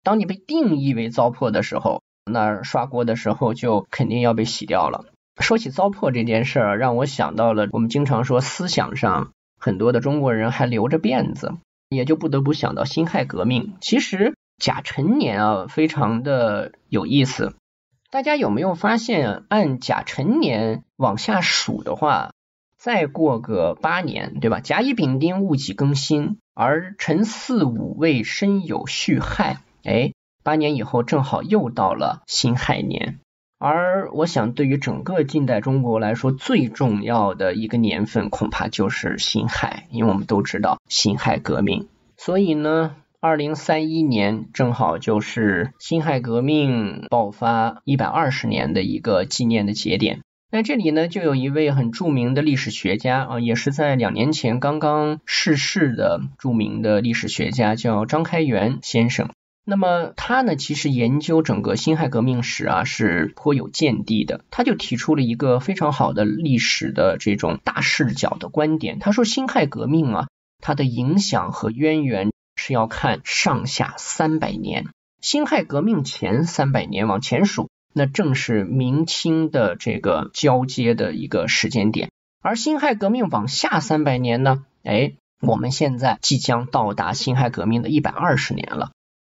当你被定义为糟粕的时候，那刷锅的时候就肯定要被洗掉了。说起糟粕这件事儿，让我想到了我们经常说思想上很多的中国人还留着辫子，也就不得不想到辛亥革命。其实甲辰年啊，非常的有意思。大家有没有发现，按甲辰年往下数的话？再过个八年，对吧？甲乙丙丁戊己庚辛，而辰巳午未申酉戌亥，哎，八年以后正好又到了辛亥年。而我想，对于整个近代中国来说，最重要的一个年份，恐怕就是辛亥，因为我们都知道辛亥革命。所以呢，二零三一年正好就是辛亥革命爆发一百二十年的一个纪念的节点。那这里呢，就有一位很著名的历史学家啊，也是在两年前刚刚逝世的著名的历史学家，叫张开元先生。那么他呢，其实研究整个辛亥革命史啊，是颇有见地的。他就提出了一个非常好的历史的这种大视角的观点。他说，辛亥革命啊，它的影响和渊源是要看上下三百年。辛亥革命前三百年往前数。那正是明清的这个交接的一个时间点，而辛亥革命往下三百年呢？哎，我们现在即将到达辛亥革命的一百二十年了。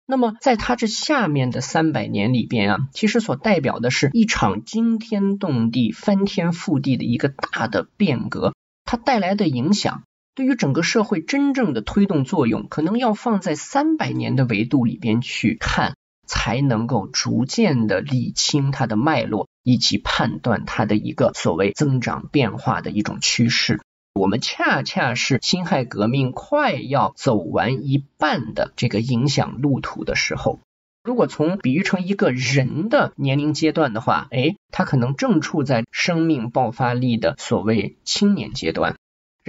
那么在它这下面的三百年里边啊，其实所代表的是一场惊天动地、翻天覆地的一个大的变革，它带来的影响对于整个社会真正的推动作用，可能要放在三百年的维度里边去看。才能够逐渐的理清它的脉络，以及判断它的一个所谓增长变化的一种趋势。我们恰恰是辛亥革命快要走完一半的这个影响路途的时候。如果从比喻成一个人的年龄阶段的话，哎，他可能正处在生命爆发力的所谓青年阶段。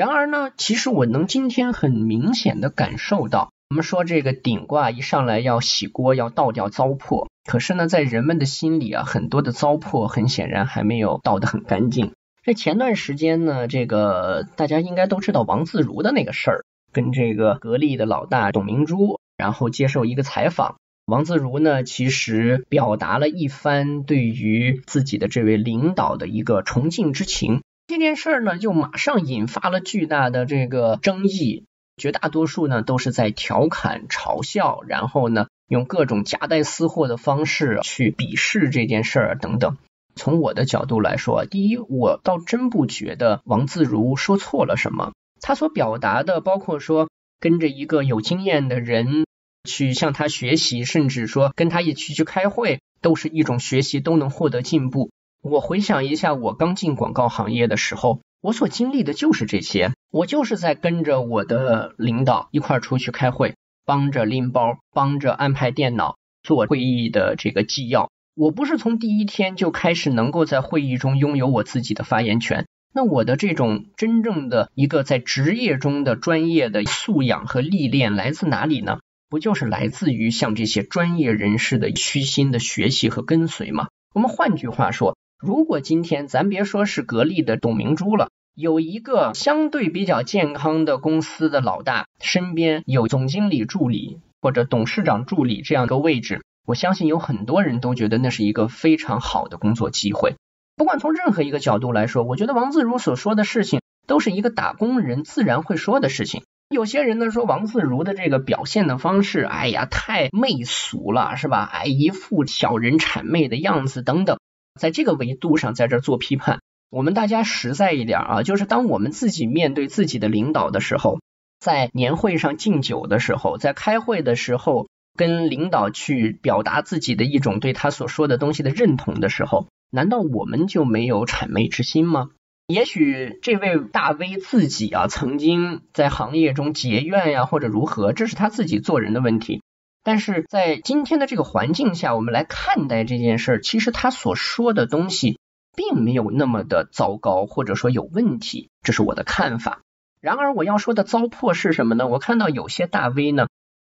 然而呢，其实我能今天很明显的感受到。我们说这个鼎卦一上来要洗锅，要倒掉糟粕。可是呢，在人们的心里啊，很多的糟粕很显然还没有倒得很干净。这前段时间呢，这个大家应该都知道王自如的那个事儿，跟这个格力的老大董明珠，然后接受一个采访。王自如呢，其实表达了一番对于自己的这位领导的一个崇敬之情。这件事儿呢，就马上引发了巨大的这个争议。绝大多数呢都是在调侃、嘲笑，然后呢用各种夹带私货的方式去鄙视这件事儿等等。从我的角度来说，第一，我倒真不觉得王自如说错了什么。他所表达的，包括说跟着一个有经验的人去向他学习，甚至说跟他一起去开会，都是一种学习，都能获得进步。我回想一下，我刚进广告行业的时候，我所经历的就是这些。我就是在跟着我的领导一块出去开会，帮着拎包，帮着安排电脑，做会议的这个纪要。我不是从第一天就开始能够在会议中拥有我自己的发言权。那我的这种真正的一个在职业中的专业的素养和历练来自哪里呢？不就是来自于像这些专业人士的虚心的学习和跟随吗？我们换句话说，如果今天咱别说是格力的董明珠了，有一个相对比较健康的公司的老大，身边有总经理助理或者董事长助理这样一个位置，我相信有很多人都觉得那是一个非常好的工作机会。不管从任何一个角度来说，我觉得王自如所说的事情都是一个打工人自然会说的事情。有些人呢说王自如的这个表现的方式，哎呀，太媚俗了，是吧？哎，一副小人谄媚的样子等等，在这个维度上在这做批判。我们大家实在一点啊，就是当我们自己面对自己的领导的时候，在年会上敬酒的时候，在开会的时候，跟领导去表达自己的一种对他所说的东西的认同的时候。难道我们就没有谄媚之心吗？也许这位大 V 自己啊，曾经在行业中结怨呀，或者如何，这是他自己做人的问题。但是在今天的这个环境下，我们来看待这件事儿，其实他所说的东西并没有那么的糟糕，或者说有问题，这是我的看法。然而我要说的糟粕是什么呢？我看到有些大 V 呢，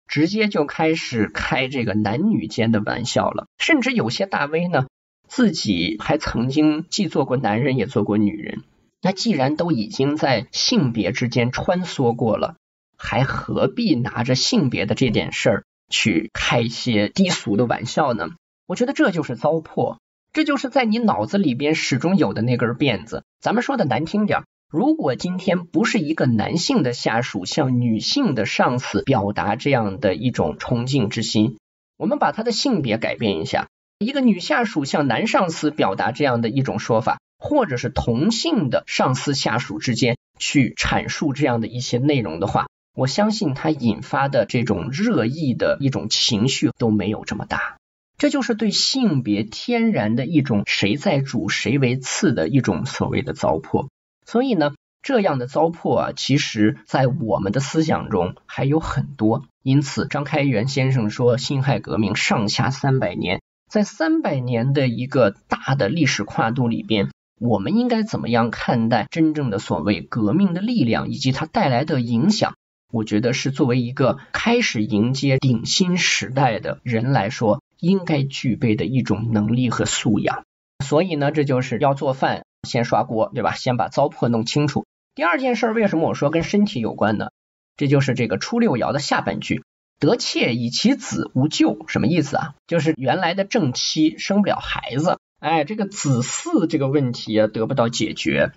直接就开始开这个男女间的玩笑了，甚至有些大 V 呢。自己还曾经既做过男人也做过女人，那既然都已经在性别之间穿梭过了，还何必拿着性别的这点事儿去开一些低俗的玩笑呢？我觉得这就是糟粕，这就是在你脑子里边始终有的那根辫子。咱们说的难听点，如果今天不是一个男性的下属向女性的上司表达这样的一种崇敬之心，我们把他的性别改变一下。一个女下属向男上司表达这样的一种说法，或者是同性的上司下属之间去阐述这样的一些内容的话，我相信它引发的这种热议的一种情绪都没有这么大。这就是对性别天然的一种谁在主谁为次的一种所谓的糟粕。所以呢，这样的糟粕啊，其实在我们的思想中还有很多。因此，张开元先生说，辛亥革命上下三百年。在三百年的一个大的历史跨度里边，我们应该怎么样看待真正的所谓革命的力量以及它带来的影响？我觉得是作为一个开始迎接顶新时代的人来说，应该具备的一种能力和素养。所以呢，这就是要做饭先刷锅，对吧？先把糟粕弄清楚。第二件事，为什么我说跟身体有关呢？这就是这个初六爻的下半句。得妾以其子无咎，什么意思啊？就是原来的正妻生不了孩子，哎，这个子嗣这个问题啊得不到解决，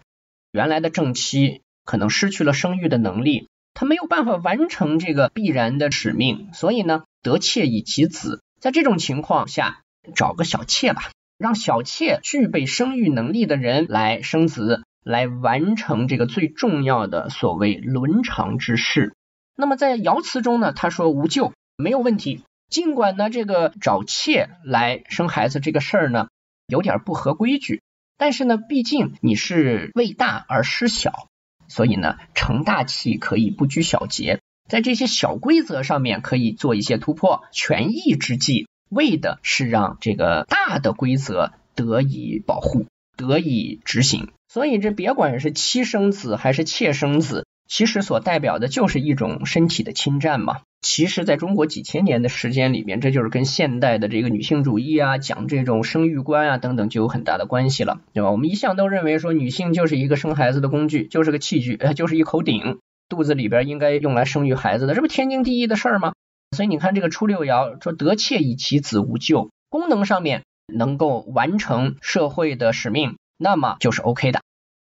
原来的正妻可能失去了生育的能力，他没有办法完成这个必然的使命，所以呢，得妾以其子，在这种情况下，找个小妾吧，让小妾具备生育能力的人来生子，来完成这个最重要的所谓伦常之事。那么在爻辞中呢，他说无咎，没有问题。尽管呢这个找妾来生孩子这个事儿呢有点不合规矩，但是呢毕竟你是为大而失小，所以呢成大器可以不拘小节，在这些小规则上面可以做一些突破。权宜之计，为的是让这个大的规则得以保护，得以执行。所以这别管是妻生子还是妾生子。其实所代表的就是一种身体的侵占嘛。其实，在中国几千年的时间里面，这就是跟现代的这个女性主义啊，讲这种生育观啊等等，就有很大的关系了，对吧？我们一向都认为说，女性就是一个生孩子的工具，就是个器具，呃就是一口鼎，肚子里边应该用来生育孩子的，这不天经地义的事儿吗？所以你看这个初六爻说得妾以其子无咎，功能上面能够完成社会的使命，那么就是 OK 的，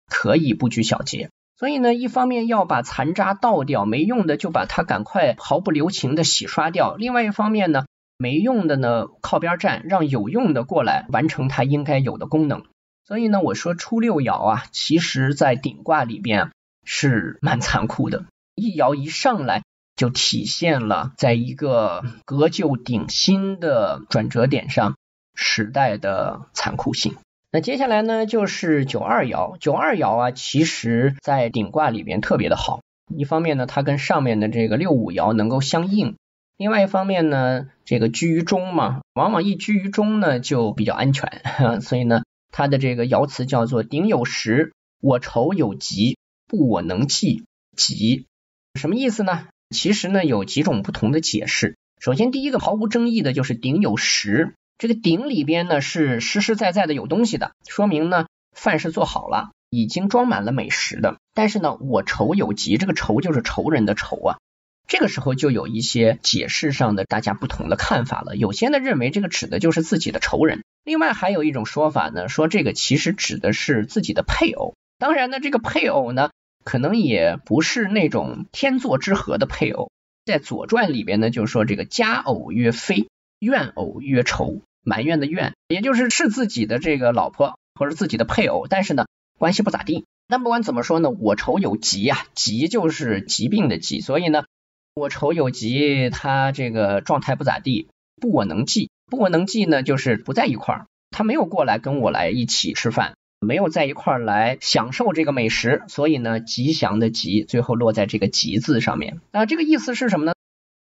可以不拘小节。所以呢，一方面要把残渣倒掉，没用的就把它赶快毫不留情的洗刷掉；另外一方面呢，没用的呢靠边站，让有用的过来完成它应该有的功能。所以呢，我说初六爻啊，其实在顶卦里边是蛮残酷的。一爻一上来就体现了在一个革旧鼎新的转折点上时代的残酷性。那接下来呢，就是九二爻。九二爻啊，其实在顶卦里边特别的好。一方面呢，它跟上面的这个六五爻能够相应；另外一方面呢，这个居于中嘛，往往一居于中呢就比较安全。所以呢，它的这个爻辞叫做“鼎有时，我愁有疾，不我能济疾”。什么意思呢？其实呢，有几种不同的解释。首先，第一个毫无争议的就是鼎有食，这个鼎里边呢是实实在在的有东西的，说明呢饭是做好了，已经装满了美食的。但是呢，我仇有疾，这个仇就是仇人的仇啊。这个时候就有一些解释上的大家不同的看法了。有些呢认为这个指的就是自己的仇人，另外还有一种说法呢，说这个其实指的是自己的配偶。当然呢，这个配偶呢。可能也不是那种天作之合的配偶，在《左传》里边呢，就说这个家偶曰非，怨偶曰仇，埋怨的怨，也就是是自己的这个老婆或者自己的配偶，但是呢关系不咋地。那不管怎么说呢，我仇有疾呀，疾就是疾病的疾，所以呢我仇有疾，他这个状态不咋地，不我能记，不我能记呢就是不在一块儿，他没有过来跟我来一起吃饭。没有在一块儿来享受这个美食，所以呢，吉祥的吉最后落在这个吉字上面。那这个意思是什么呢？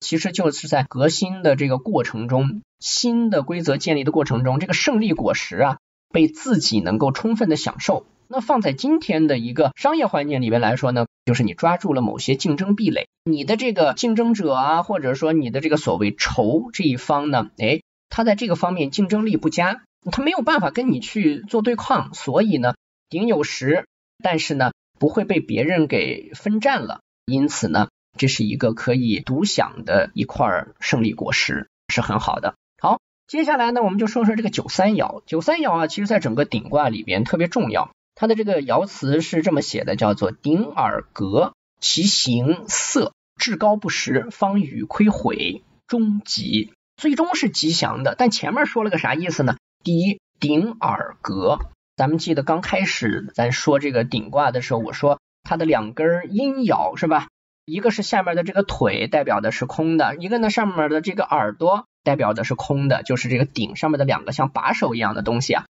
其实就是在革新的这个过程中，新的规则建立的过程中，这个胜利果实啊，被自己能够充分的享受。那放在今天的一个商业环境里边来说呢，就是你抓住了某些竞争壁垒，你的这个竞争者啊，或者说你的这个所谓仇这一方呢，哎，他在这个方面竞争力不佳。他没有办法跟你去做对抗，所以呢，鼎有时，但是呢，不会被别人给分占了，因此呢，这是一个可以独享的一块胜利果实，是很好的。好，接下来呢，我们就说说这个九三爻。九三爻啊，其实在整个鼎卦里边特别重要，它的这个爻辞是这么写的，叫做鼎耳革，其形色至高不实，方与亏毁，终吉，最终是吉祥的。但前面说了个啥意思呢？第一，鼎耳革，咱们记得刚开始咱说这个鼎卦的时候，我说它的两根阴爻是吧？一个是下面的这个腿代表的是空的，一个呢上面的这个耳朵代表的是空的，就是这个鼎上面的两个像把手一样的东西啊。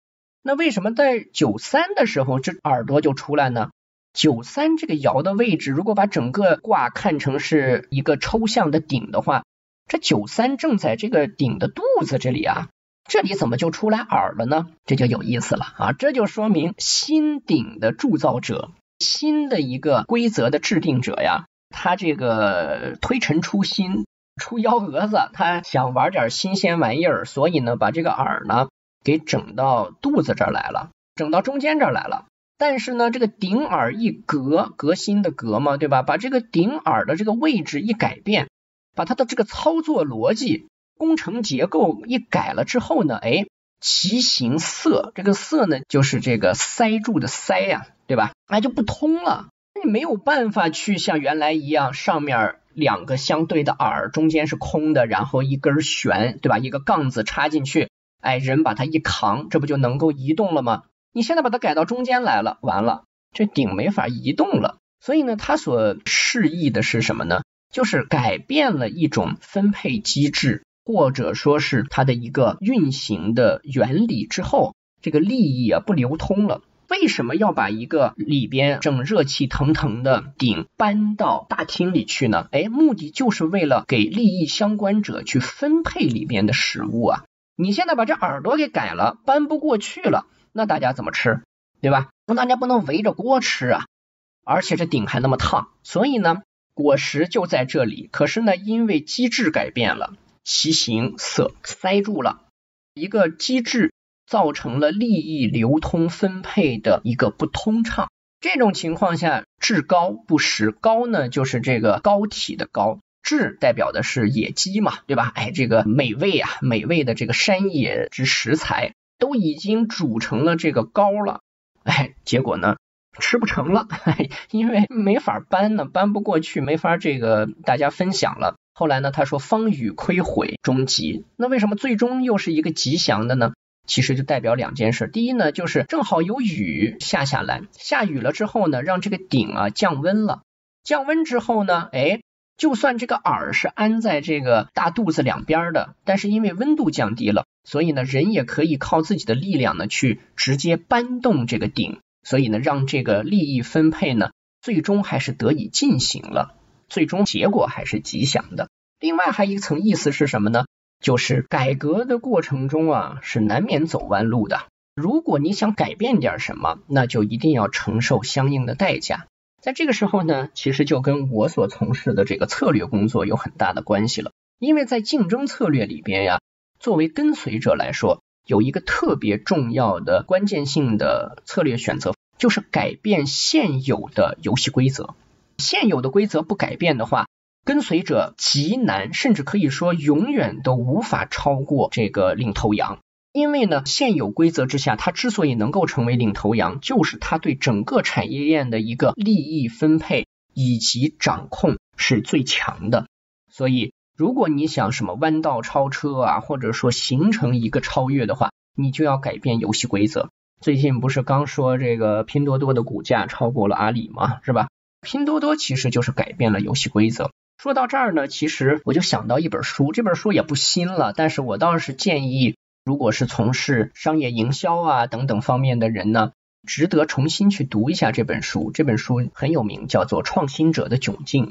那为什么在九三的时候这耳朵就出来呢？九三这个爻的位置，如果把整个卦看成是一个抽象的鼎的话，这九三正在这个鼎的肚子这里啊。这里怎么就出来耳了呢？这就有意思了啊！这就说明新鼎的铸造者，新的一个规则的制定者呀，他这个推陈出新，出幺蛾子，他想玩点新鲜玩意儿，所以呢，把这个饵呢给整到肚子这儿来了，整到中间这儿来了。但是呢，这个顶耳一革，革新的革嘛，对吧？把这个顶耳的这个位置一改变，把它的这个操作逻辑。工程结构一改了之后呢，哎，其形色，这个色呢就是这个塞住的塞呀，对吧？那就不通了，你没有办法去像原来一样，上面两个相对的耳，中间是空的，然后一根弦，对吧？一个杠子插进去，哎，人把它一扛，这不就能够移动了吗？你现在把它改到中间来了，完了，这顶没法移动了。所以呢，它所示意的是什么呢？就是改变了一种分配机制。或者说是它的一个运行的原理之后，这个利益啊不流通了。为什么要把一个里边正热气腾腾的鼎搬到大厅里去呢？哎，目的就是为了给利益相关者去分配里边的食物啊。你现在把这耳朵给改了，搬不过去了，那大家怎么吃？对吧？那大家不能围着锅吃啊。而且这鼎还那么烫，所以呢，果实就在这里。可是呢，因为机制改变了。其形色塞住了一个机制，造成了利益流通分配的一个不通畅。这种情况下，至高不实。高呢，就是这个高体的高，至代表的是野鸡嘛，对吧？哎，这个美味啊，美味的这个山野之食材都已经煮成了这个糕了，哎，结果呢，吃不成了，因为没法搬呢，搬不过去，没法这个大家分享了。后来呢，他说方雨亏毁终极，那为什么最终又是一个吉祥的呢？其实就代表两件事，第一呢，就是正好有雨下下来，下雨了之后呢，让这个鼎啊降温了，降温之后呢，哎，就算这个饵是安在这个大肚子两边的，但是因为温度降低了，所以呢，人也可以靠自己的力量呢去直接搬动这个鼎，所以呢，让这个利益分配呢最终还是得以进行了，最终结果还是吉祥的。另外还一层意思是什么呢？就是改革的过程中啊，是难免走弯路的。如果你想改变点什么，那就一定要承受相应的代价。在这个时候呢，其实就跟我所从事的这个策略工作有很大的关系了。因为在竞争策略里边呀，作为跟随者来说，有一个特别重要的关键性的策略选择，就是改变现有的游戏规则。现有的规则不改变的话，跟随者极难，甚至可以说永远都无法超过这个领头羊。因为呢，现有规则之下，它之所以能够成为领头羊，就是它对整个产业链的一个利益分配以及掌控是最强的。所以，如果你想什么弯道超车啊，或者说形成一个超越的话，你就要改变游戏规则。最近不是刚说这个拼多多的股价超过了阿里吗？是吧？拼多多其实就是改变了游戏规则。说到这儿呢，其实我就想到一本书，这本书也不新了，但是我倒是建议。如果是从事商业营销啊等等方面的人呢，值得重新去读一下这本书。这本书很有名，叫做《创新者的窘境》。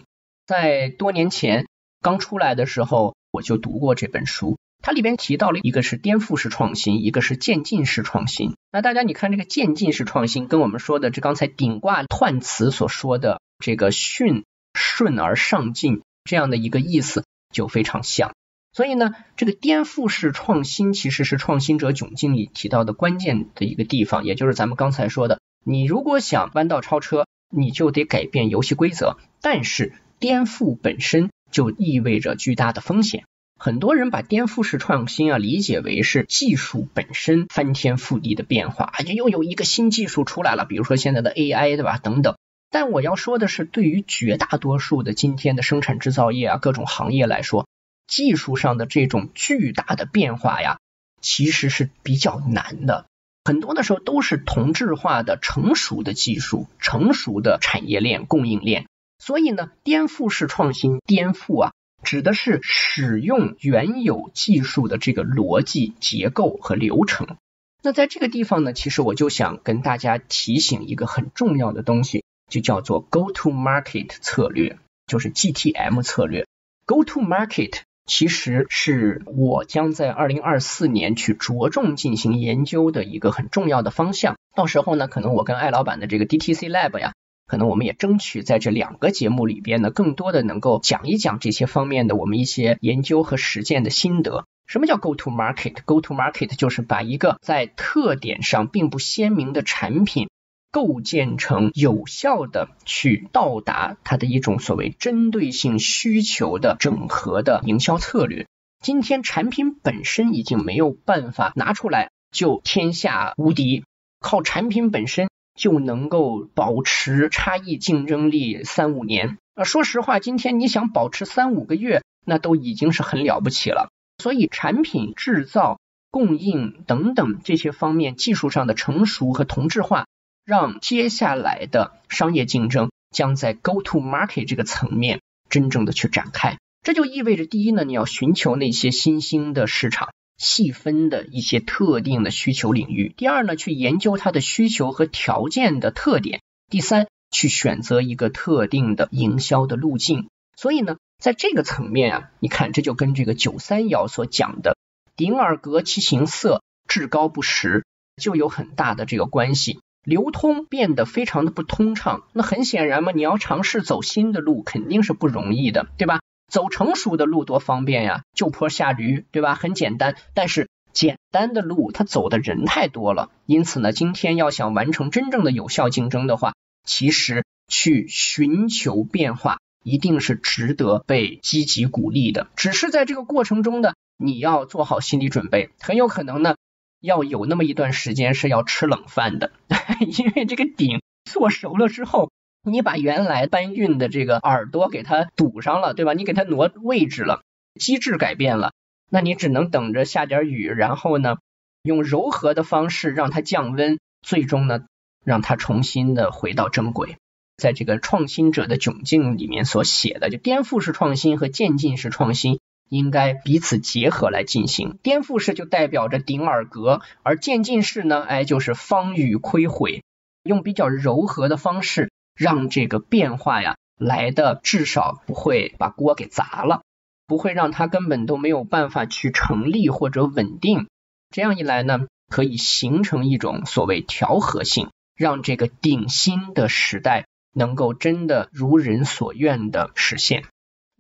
在多年前刚出来的时候，我就读过这本书。它里边提到了一个是颠覆式创新，一个是渐进式创新。那大家你看这个渐进式创新，跟我们说的这刚才顶挂断词所说的这个顺顺而上进这样的一个意思就非常像。所以呢，这个颠覆式创新其实是创新者窘境里提到的关键的一个地方，也就是咱们刚才说的，你如果想弯道超车，你就得改变游戏规则。但是颠覆本身就意味着巨大的风险。很多人把颠覆式创新啊理解为是技术本身翻天覆地的变化，啊又有一个新技术出来了，比如说现在的 AI 对吧？等等。但我要说的是，对于绝大多数的今天的生产制造业啊各种行业来说，技术上的这种巨大的变化呀，其实是比较难的。很多的时候都是同质化的成熟的技术、成熟的产业链、供应链。所以呢，颠覆式创新，颠覆啊，指的是使用原有技术的这个逻辑结构和流程。那在这个地方呢，其实我就想跟大家提醒一个很重要的东西，就叫做 Go to Market 策略，就是 GTM 策略。Go to Market。其实是我将在二零二四年去着重进行研究的一个很重要的方向。到时候呢，可能我跟艾老板的这个 DTC Lab 呀，可能我们也争取在这两个节目里边呢，更多的能够讲一讲这些方面的我们一些研究和实践的心得。什么叫 Go to Market？Go to Market 就是把一个在特点上并不鲜明的产品。构建成有效的去到达它的一种所谓针对性需求的整合的营销策略。今天产品本身已经没有办法拿出来就天下无敌，靠产品本身就能够保持差异竞争力三五年。啊，说实话，今天你想保持三五个月，那都已经是很了不起了。所以，产品制造、供应等等这些方面技术上的成熟和同质化。让接下来的商业竞争将在 go to market 这个层面真正的去展开。这就意味着，第一呢，你要寻求那些新兴的市场，细分的一些特定的需求领域；第二呢，去研究它的需求和条件的特点；第三，去选择一个特定的营销的路径。所以呢，在这个层面啊，你看，这就跟这个九三爻所讲的“鼎而革其形色，至高不实”就有很大的这个关系。流通变得非常的不通畅，那很显然嘛，你要尝试走新的路，肯定是不容易的，对吧？走成熟的路多方便呀，就坡下驴，对吧？很简单。但是简单的路，它走的人太多了，因此呢，今天要想完成真正的有效竞争的话，其实去寻求变化，一定是值得被积极鼓励的。只是在这个过程中呢，你要做好心理准备，很有可能呢。要有那么一段时间是要吃冷饭的，因为这个鼎做熟了之后，你把原来搬运的这个耳朵给它堵上了，对吧？你给它挪位置了，机制改变了，那你只能等着下点雨，然后呢，用柔和的方式让它降温，最终呢，让它重新的回到正轨。在这个创新者的窘境里面所写的，就颠覆式创新和渐进式创新应该彼此结合来进行。颠覆式就代表着顶耳格，而渐进式呢，哎，就是方宇亏毁，用比较柔和的方式让这个变化呀来的至少不会把锅给砸了，不会让它根本都没有办法去成立或者稳定。这样一来呢，可以形成一种所谓调和性，让这个顶新的时代。能够真的如人所愿的实现。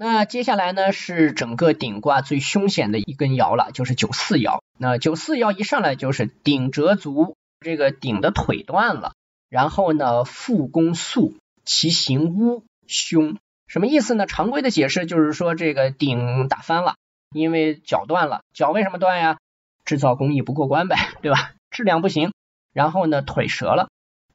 那接下来呢是整个顶卦最凶险的一根爻了，就是九四爻。那九四爻一上来就是顶折足，这个顶的腿断了，然后呢复攻速，其形乌凶，什么意思呢？常规的解释就是说这个顶打翻了，因为脚断了。脚为什么断呀？制造工艺不过关呗，对吧？质量不行。然后呢腿折了。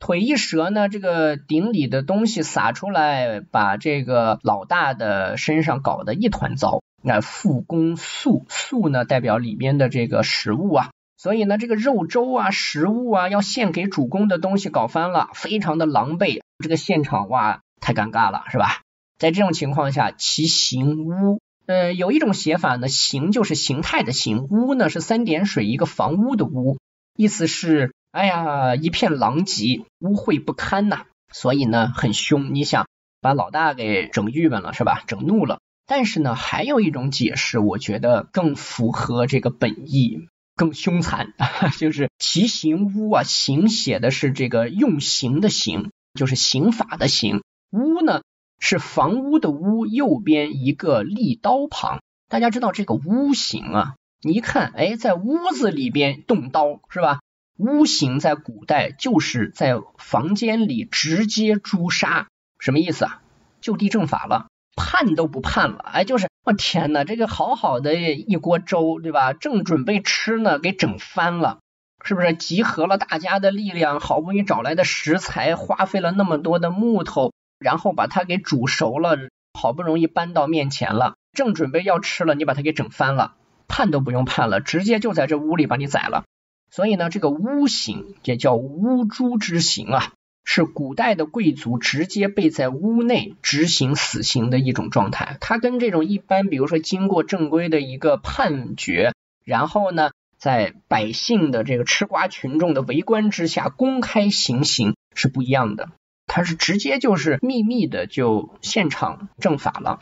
腿一折呢，这个顶里的东西洒出来，把这个老大的身上搞得一团糟。那复工素，素呢代表里边的这个食物啊，所以呢这个肉粥啊、食物啊要献给主公的东西搞翻了，非常的狼狈。这个现场哇太尴尬了，是吧？在这种情况下，其形屋，呃，有一种写法呢，形就是形态的形，屋呢是三点水一个房屋的屋，意思是。哎呀，一片狼藉，污秽不堪呐，所以呢很凶。你想把老大给整郁闷了是吧？整怒了。但是呢，还有一种解释，我觉得更符合这个本意，更凶残，就是其形污啊，形写的是这个用刑的刑，就是刑法的刑。屋呢是房屋的屋，右边一个立刀旁。大家知道这个屋刑啊，你一看，哎，在屋子里边动刀是吧？巫刑在古代就是在房间里直接诛杀，什么意思啊？就地正法了，判都不判了，哎，就是我天哪，这个好好的一锅粥，对吧？正准备吃呢，给整翻了，是不是？集合了大家的力量，好不容易找来的食材，花费了那么多的木头，然后把它给煮熟了，好不容易搬到面前了，正准备要吃了，你把它给整翻了，判都不用判了，直接就在这屋里把你宰了。所以呢，这个巫刑也叫巫诛之刑啊，是古代的贵族直接被在屋内执行死刑的一种状态。它跟这种一般，比如说经过正规的一个判决，然后呢，在百姓的这个吃瓜群众的围观之下公开行刑是不一样的。它是直接就是秘密的就现场正法了，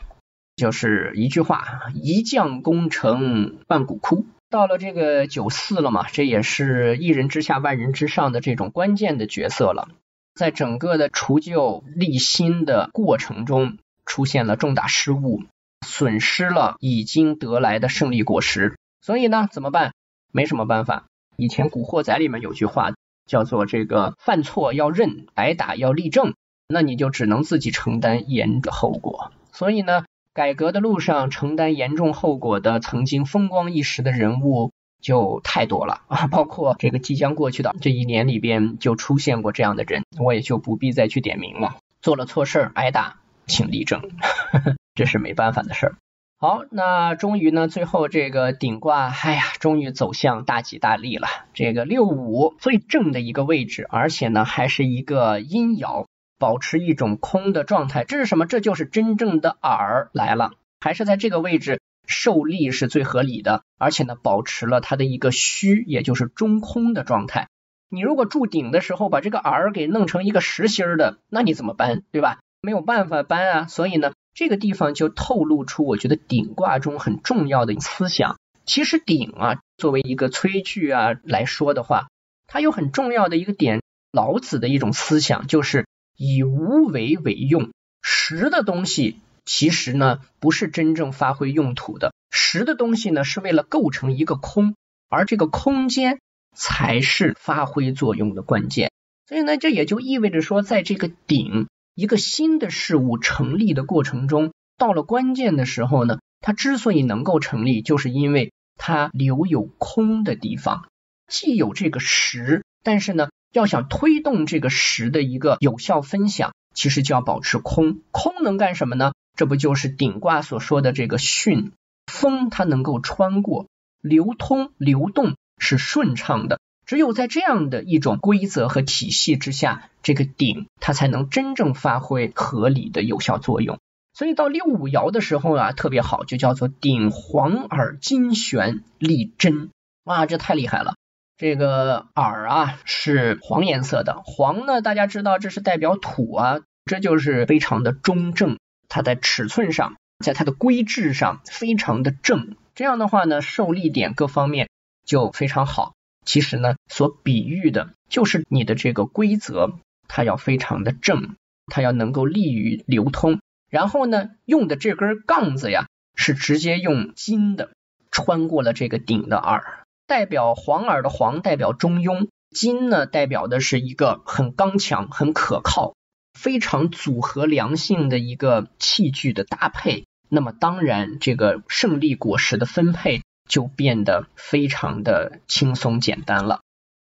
就是一句话：一将功成万骨枯。到了这个九四了嘛，这也是一人之下万人之上的这种关键的角色了。在整个的除旧立新的过程中，出现了重大失误，损失了已经得来的胜利果实。所以呢，怎么办？没什么办法。以前《古惑仔》里面有句话叫做“这个犯错要认，挨打要立正”，那你就只能自己承担严的后果。所以呢。改革的路上承担严重后果的曾经风光一时的人物就太多了啊，包括这个即将过去的这一年里边就出现过这样的人，我也就不必再去点名了。做了错事儿挨打，请立正，这是没办法的事儿。好，那终于呢，最后这个顶卦，哎呀，终于走向大吉大利了。这个六五最正的一个位置，而且呢还是一个阴爻。保持一种空的状态，这是什么？这就是真正的耳来了，还是在这个位置受力是最合理的，而且呢，保持了它的一个虚，也就是中空的状态。你如果铸顶的时候把这个耳给弄成一个实心的，那你怎么搬，对吧？没有办法搬啊。所以呢，这个地方就透露出我觉得顶卦中很重要的思想。其实顶啊，作为一个炊具啊来说的话，它有很重要的一个点，老子的一种思想就是。以无为为用，实的东西其实呢不是真正发挥用途的，实的东西呢是为了构成一个空，而这个空间才是发挥作用的关键。所以呢，这也就意味着说，在这个顶一个新的事物成立的过程中，到了关键的时候呢，它之所以能够成立，就是因为它留有空的地方，既有这个实，但是呢。要想推动这个实的一个有效分享，其实就要保持空。空能干什么呢？这不就是顶卦所说的这个巽风，它能够穿过，流通流动是顺畅的。只有在这样的一种规则和体系之下，这个鼎它才能真正发挥合理的有效作用。所以到六五爻的时候啊，特别好，就叫做鼎黄耳金悬立真。哇，这太厉害了！这个耳啊是黄颜色的，黄呢大家知道这是代表土啊，这就是非常的中正，它在尺寸上，在它的规制上非常的正。这样的话呢，受力点各方面就非常好。其实呢，所比喻的就是你的这个规则，它要非常的正，它要能够利于流通。然后呢，用的这根杠子呀，是直接用金的穿过了这个顶的耳，代表黄耳的黄代表中庸，金呢代表的是一个很刚强、很可靠、非常组合良性的一个器具的搭配。那么当然，这个胜利果实的分配就变得非常的轻松简单了。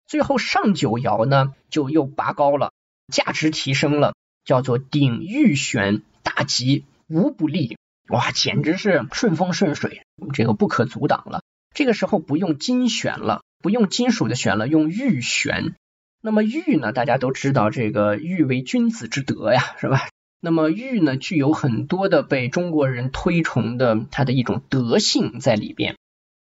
最后上九爻呢，就又拔高了，价值提升了，叫做鼎玉悬。大吉无不利，哇，简直是顺风顺水，这个不可阻挡了。这个时候不用金选了，不用金属的选了，用玉选。那么玉呢，大家都知道，这个玉为君子之德呀，是吧？那么玉呢，具有很多的被中国人推崇的它的一种德性在里边。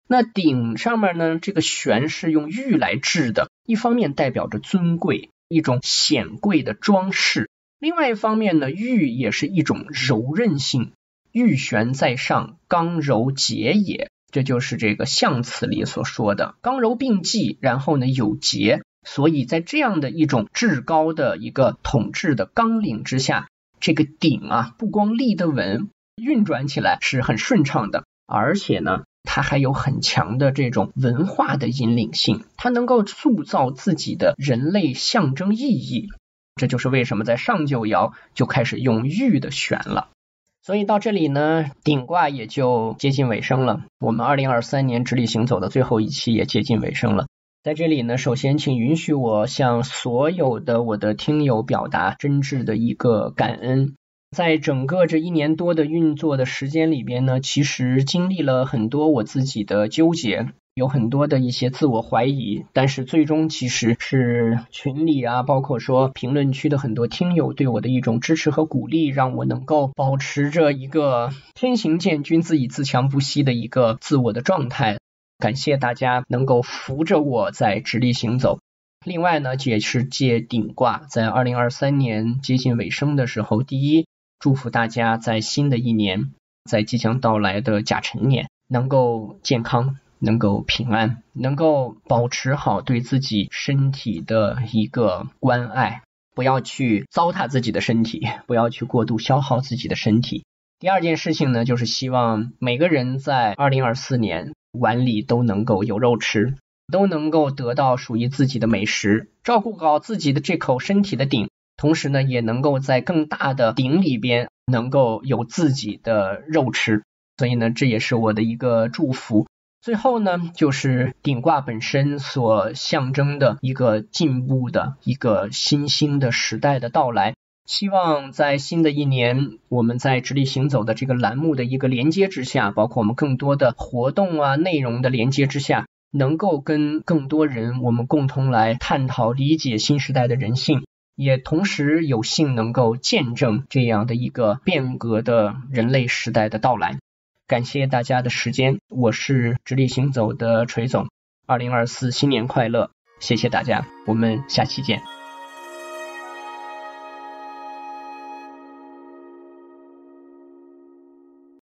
那鼎上面呢，这个悬是用玉来制的，一方面代表着尊贵，一种显贵的装饰。另外一方面呢，玉也是一种柔韧性，玉悬在上，刚柔结也，这就是这个象辞里所说的刚柔并济，然后呢有节，所以在这样的一种至高的一个统治的纲领之下，这个鼎啊，不光立得稳，运转起来是很顺畅的，而且呢，它还有很强的这种文化的引领性，它能够塑造自己的人类象征意义。这就是为什么在上九爻就开始用玉的玄了，所以到这里呢，顶卦也就接近尾声了。我们二零二三年直立行走的最后一期也接近尾声了。在这里呢，首先请允许我向所有的我的听友表达真挚的一个感恩。在整个这一年多的运作的时间里边呢，其实经历了很多我自己的纠结。有很多的一些自我怀疑，但是最终其实是群里啊，包括说评论区的很多听友对我的一种支持和鼓励，让我能够保持着一个天行健，君子以自强不息的一个自我的状态。感谢大家能够扶着我在直立行走。另外呢，也是借顶卦，在二零二三年接近尾声的时候，第一，祝福大家在新的一年，在即将到来的甲辰年，能够健康。能够平安，能够保持好对自己身体的一个关爱，不要去糟蹋自己的身体，不要去过度消耗自己的身体。第二件事情呢，就是希望每个人在二零二四年碗里都能够有肉吃，都能够得到属于自己的美食，照顾好自己的这口身体的顶，同时呢，也能够在更大的顶里边能够有自己的肉吃。所以呢，这也是我的一个祝福。最后呢，就是顶卦本身所象征的一个进步的一个新兴的时代的到来。希望在新的一年，我们在直立行走的这个栏目的一个连接之下，包括我们更多的活动啊内容的连接之下，能够跟更多人我们共同来探讨理解新时代的人性，也同时有幸能够见证这样的一个变革的人类时代的到来。感谢大家的时间，我是直立行走的锤总，二零二四新年快乐，谢谢大家，我们下期见。